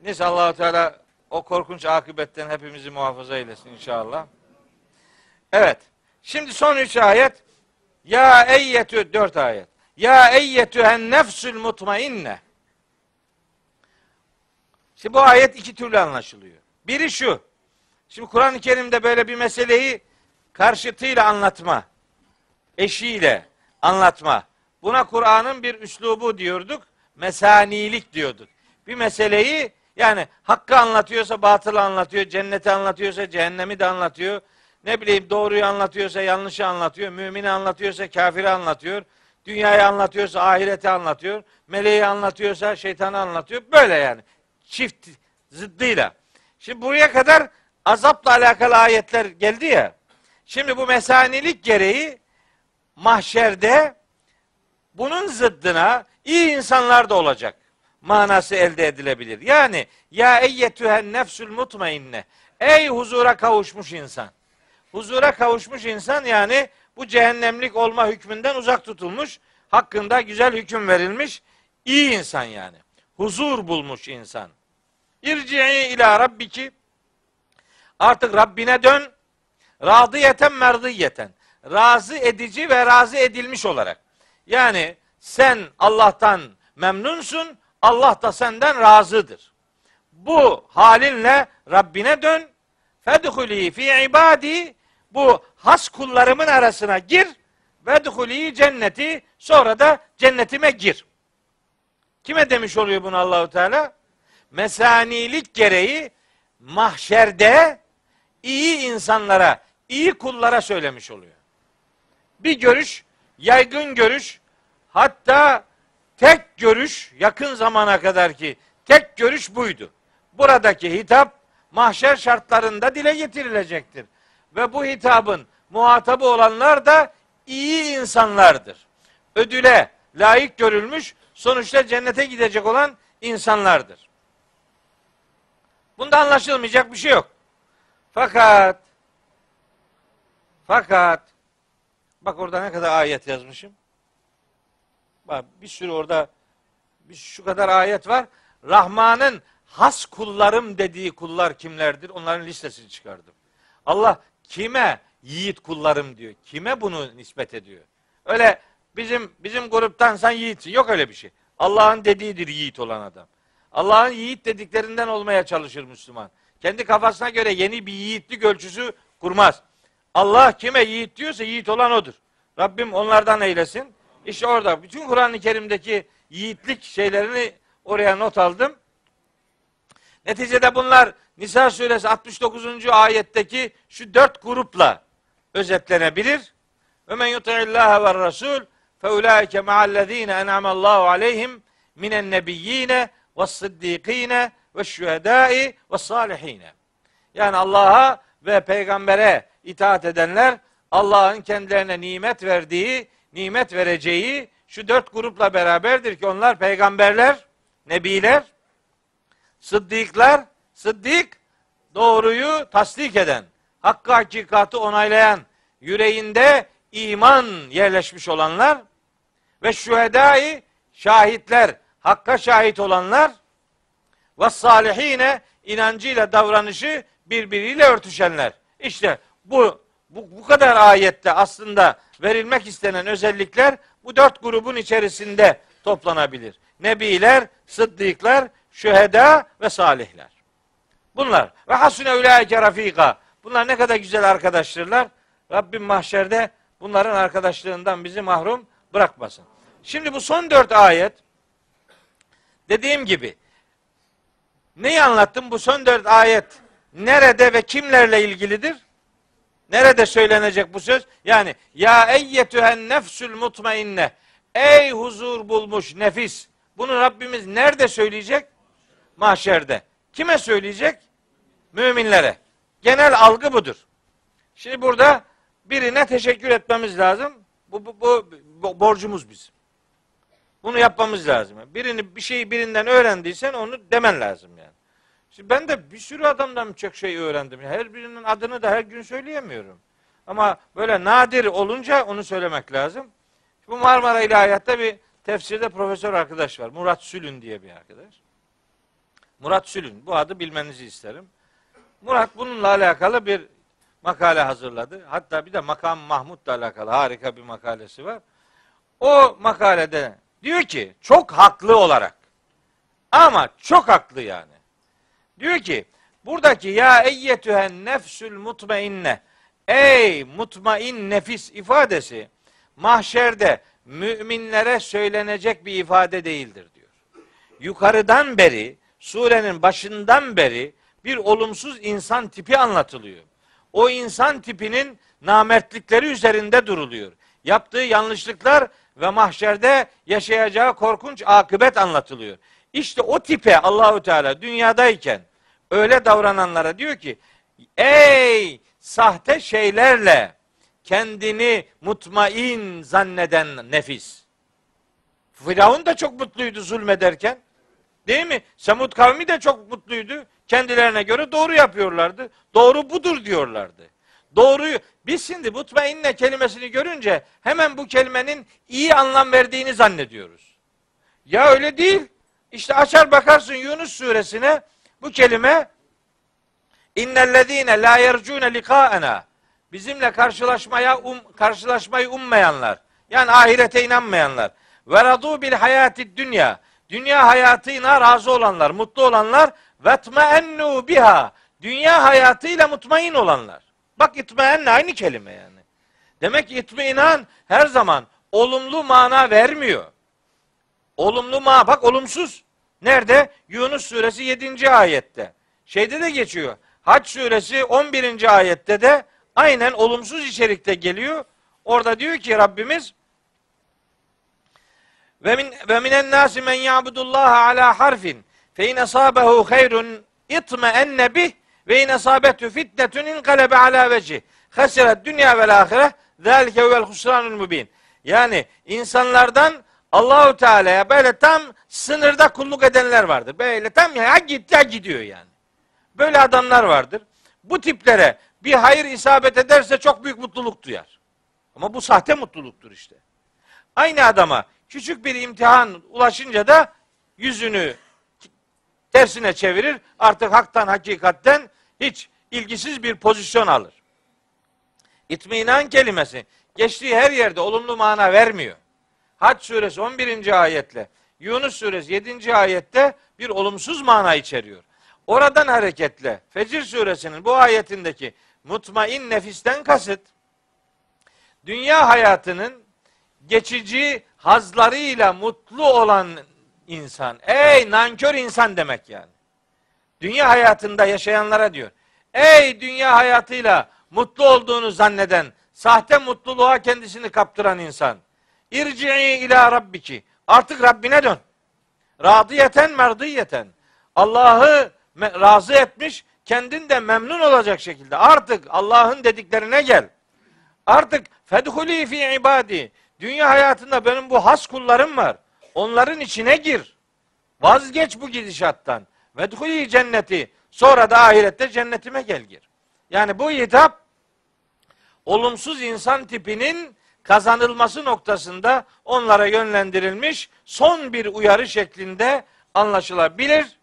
Neyse allah Teala o korkunç akıbetten hepimizi muhafaza eylesin inşallah. Evet. Şimdi son üç ayet. Ya eyyetü dört ayet. Ya eyyetühen nefsül mutmainne. Şimdi bu ayet iki türlü anlaşılıyor. Biri şu. Şimdi Kur'an-ı Kerim'de böyle bir meseleyi karşıtıyla anlatma. Eşiyle anlatma. Buna Kur'an'ın bir üslubu diyorduk. Mesanilik diyorduk. Bir meseleyi yani hakkı anlatıyorsa batılı anlatıyor, cenneti anlatıyorsa cehennemi de anlatıyor. Ne bileyim doğruyu anlatıyorsa yanlışı anlatıyor, mümini anlatıyorsa kafiri anlatıyor. Dünyayı anlatıyorsa ahireti anlatıyor. Meleği anlatıyorsa şeytanı anlatıyor. Böyle yani. Çift zıddıyla. Şimdi buraya kadar azapla alakalı ayetler geldi ya. Şimdi bu mesanilik gereği mahşerde bunun zıddına iyi insanlar da olacak manası elde edilebilir. Yani ya eyyetühen nefsül mutmainne ey huzura kavuşmuş insan. Huzura kavuşmuş insan yani bu cehennemlik olma hükmünden uzak tutulmuş, hakkında güzel hüküm verilmiş iyi insan yani. Huzur bulmuş insan. İrci'i ila rabbiki artık Rabbine dön. Radiyeten merdiyeten. Razı edici ve razı edilmiş olarak. Yani sen Allah'tan memnunsun, Allah da senden razıdır. Bu halinle Rabbine dön. Fedhuli fi ibadi bu has kullarımın arasına gir ve dhuli cenneti sonra da cennetime gir. Kime demiş oluyor bunu Allahu Teala? Mesanilik gereği mahşerde iyi insanlara, iyi kullara söylemiş oluyor. Bir görüş, yaygın görüş, hatta tek görüş yakın zamana kadar ki tek görüş buydu. Buradaki hitap mahşer şartlarında dile getirilecektir. Ve bu hitabın muhatabı olanlar da iyi insanlardır. Ödüle layık görülmüş, sonuçta cennete gidecek olan insanlardır. Bunda anlaşılmayacak bir şey yok. Fakat fakat bak orada ne kadar ayet yazmışım. Bak bir sürü orada bir şu kadar ayet var. Rahman'ın has kullarım dediği kullar kimlerdir? Onların listesini çıkardım. Allah kime yiğit kullarım diyor. Kime bunu nispet ediyor? Öyle bizim bizim gruptan sen yiğitsin. Yok öyle bir şey. Allah'ın dediğidir yiğit olan adam. Allah'ın yiğit dediklerinden olmaya çalışır Müslüman. Kendi kafasına göre yeni bir yiğitlik ölçüsü kurmaz. Allah kime yiğit diyorsa yiğit olan odur. Rabbim onlardan eylesin. İşte orada bütün Kur'an-ı Kerim'deki yiğitlik şeylerini oraya not aldım. Neticede bunlar Nisa suresi 69. ayetteki şu dört grupla özetlenebilir. Ve men yuti'illâhe ve rasul fe ulaike ma'allezîne en'amallahu aleyhim minen nebiyyine ve sıddîkîne ve şühedâi ve salihîne. Yani Allah'a ve peygambere itaat edenler Allah'ın kendilerine nimet verdiği, nimet vereceği şu dört grupla beraberdir ki onlar peygamberler, nebiler, sıddıklar, sıddık doğruyu tasdik eden, hakkı hakikatı onaylayan, yüreğinde iman yerleşmiş olanlar ve şühedai şahitler, hakka şahit olanlar ve salihine inancıyla davranışı birbiriyle örtüşenler. İşte bu, bu, bu kadar ayette aslında verilmek istenen özellikler bu dört grubun içerisinde toplanabilir. Nebiler, sıddıklar, şüheda ve salihler. Bunlar. Ve hasune ulaike rafika. Bunlar ne kadar güzel arkadaştırlar. Rabbim mahşerde bunların arkadaşlığından bizi mahrum bırakmasın. Şimdi bu son dört ayet dediğim gibi neyi anlattım? Bu son dört ayet nerede ve kimlerle ilgilidir? Nerede söylenecek bu söz? Yani ya eyyetühen nefsül mutmainne ey huzur bulmuş nefis. Bunu Rabbimiz nerede söyleyecek? Mahşerde. Kime söyleyecek? Müminlere. Genel algı budur. Şimdi burada birine teşekkür etmemiz lazım. Bu, bu, bu, bu borcumuz bizim. Bunu yapmamız lazım. Birini bir şeyi birinden öğrendiysen onu demen lazım yani. Şimdi ben de bir sürü adamdan çok şey öğrendim. Her birinin adını da her gün söyleyemiyorum. Ama böyle nadir olunca onu söylemek lazım. Bu Marmara İlahiyat'ta bir tefsirde profesör arkadaş var. Murat Sülün diye bir arkadaş. Murat Sülün. Bu adı bilmenizi isterim. Murat bununla alakalı bir makale hazırladı. Hatta bir de Makam Mahmud'la alakalı harika bir makalesi var. O makalede diyor ki çok haklı olarak ama çok haklı yani. Diyor ki buradaki ya eyyetühen nefsül mutmainne ey mutmain nefis ifadesi mahşerde müminlere söylenecek bir ifade değildir diyor. Yukarıdan beri surenin başından beri bir olumsuz insan tipi anlatılıyor. O insan tipinin namertlikleri üzerinde duruluyor. Yaptığı yanlışlıklar ve mahşerde yaşayacağı korkunç akıbet anlatılıyor. İşte o tipe Allahü Teala dünyadayken öyle davrananlara diyor ki ey sahte şeylerle kendini mutmain zanneden nefis. Firavun da çok mutluydu zulmederken. Değil mi? Semud kavmi de çok mutluydu. Kendilerine göre doğru yapıyorlardı. Doğru budur diyorlardı. Doğruyu biz şimdi mutmainne kelimesini görünce hemen bu kelimenin iyi anlam verdiğini zannediyoruz. Ya öyle değil. İşte açar bakarsın Yunus suresine bu kelime innellezine la yercune likaena bizimle karşılaşmaya um, karşılaşmayı ummayanlar yani ahirete inanmayanlar ve radu bil hayati dünya dünya hayatına razı olanlar, mutlu olanlar ve tmeennu biha dünya hayatıyla mutmain olanlar. Bak itmeenne aynı kelime yani. Demek ki itminan her zaman olumlu mana vermiyor. Olumlu ma bak olumsuz. Nerede? Yunus suresi 7. ayette. Şeyde de geçiyor. Hac suresi 11. ayette de aynen olumsuz içerikte geliyor. Orada diyor ki Rabbimiz ve min ve minen nasi men ya'budullaha ala harfin fe in asabehu hayrun itme'enne bih ve in asabetü fitnetun inkalebe ala vecih. Hasiret dünya vel ahire zalike huvel husranul mubin. Yani insanlardan Allahu Teala'ya böyle tam sınırda kulluk edenler vardır. Böyle tam ya git ya gidiyor yani. Böyle adamlar vardır. Bu tiplere bir hayır isabet ederse çok büyük mutluluk duyar. Ama bu sahte mutluluktur işte. Aynı adama küçük bir imtihan ulaşınca da yüzünü tersine çevirir. Artık haktan hakikatten hiç ilgisiz bir pozisyon alır. İtminan kelimesi geçtiği her yerde olumlu mana vermiyor. Hac suresi 11. ayetle Yunus suresi 7. ayette bir olumsuz mana içeriyor. Oradan hareketle Fecir suresinin bu ayetindeki mutmain nefisten kasıt dünya hayatının geçici hazlarıyla mutlu olan insan. Ey nankör insan demek yani. Dünya hayatında yaşayanlara diyor. Ey dünya hayatıyla mutlu olduğunu zanneden, sahte mutluluğa kendisini kaptıran insan. İrci'i ila rabbiki. Artık Rabbine dön. Radiyeten merdiyeten. Allah'ı razı etmiş, kendin de memnun olacak şekilde. Artık Allah'ın dediklerine gel. Artık fedhuli fi ibadi. Dünya hayatında benim bu has kullarım var. Onların içine gir. Vazgeç bu gidişattan. Vedhuli cenneti. Sonra da ahirette cennetime gel gir. Yani bu hitap olumsuz insan tipinin kazanılması noktasında onlara yönlendirilmiş son bir uyarı şeklinde anlaşılabilir.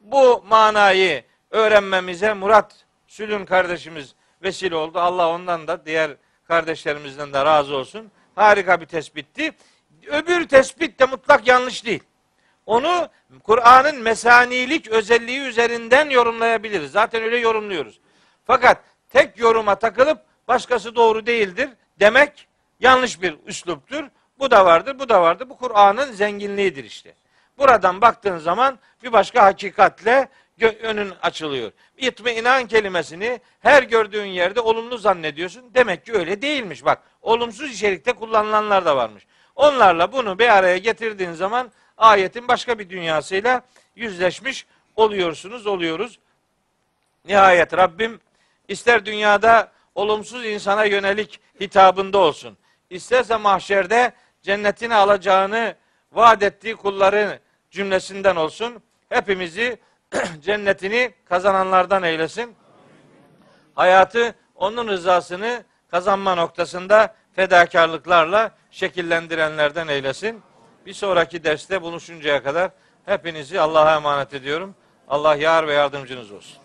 Bu manayı öğrenmemize Murat Sülün kardeşimiz vesile oldu. Allah ondan da diğer kardeşlerimizden de razı olsun. Harika bir tespitti. Öbür tespit de mutlak yanlış değil. Onu Kur'an'ın mesanilik özelliği üzerinden yorumlayabiliriz. Zaten öyle yorumluyoruz. Fakat tek yoruma takılıp başkası doğru değildir demek yanlış bir üsluptur. Bu da vardır, bu da vardır. Bu Kur'an'ın zenginliğidir işte. Buradan baktığın zaman bir başka hakikatle önün açılıyor. İtminan kelimesini her gördüğün yerde olumlu zannediyorsun. Demek ki öyle değilmiş. Bak olumsuz içerikte kullanılanlar da varmış. Onlarla bunu bir araya getirdiğin zaman ayetin başka bir dünyasıyla yüzleşmiş oluyorsunuz, oluyoruz. Nihayet Rabbim ister dünyada olumsuz insana yönelik hitabında olsun. isterse mahşerde cennetini alacağını vaat ettiği kulların cümlesinden olsun. Hepimizi cennetini kazananlardan eylesin. Hayatı onun rızasını kazanma noktasında fedakarlıklarla şekillendirenlerden eylesin. Bir sonraki derste buluşuncaya kadar hepinizi Allah'a emanet ediyorum. Allah yar ve yardımcınız olsun.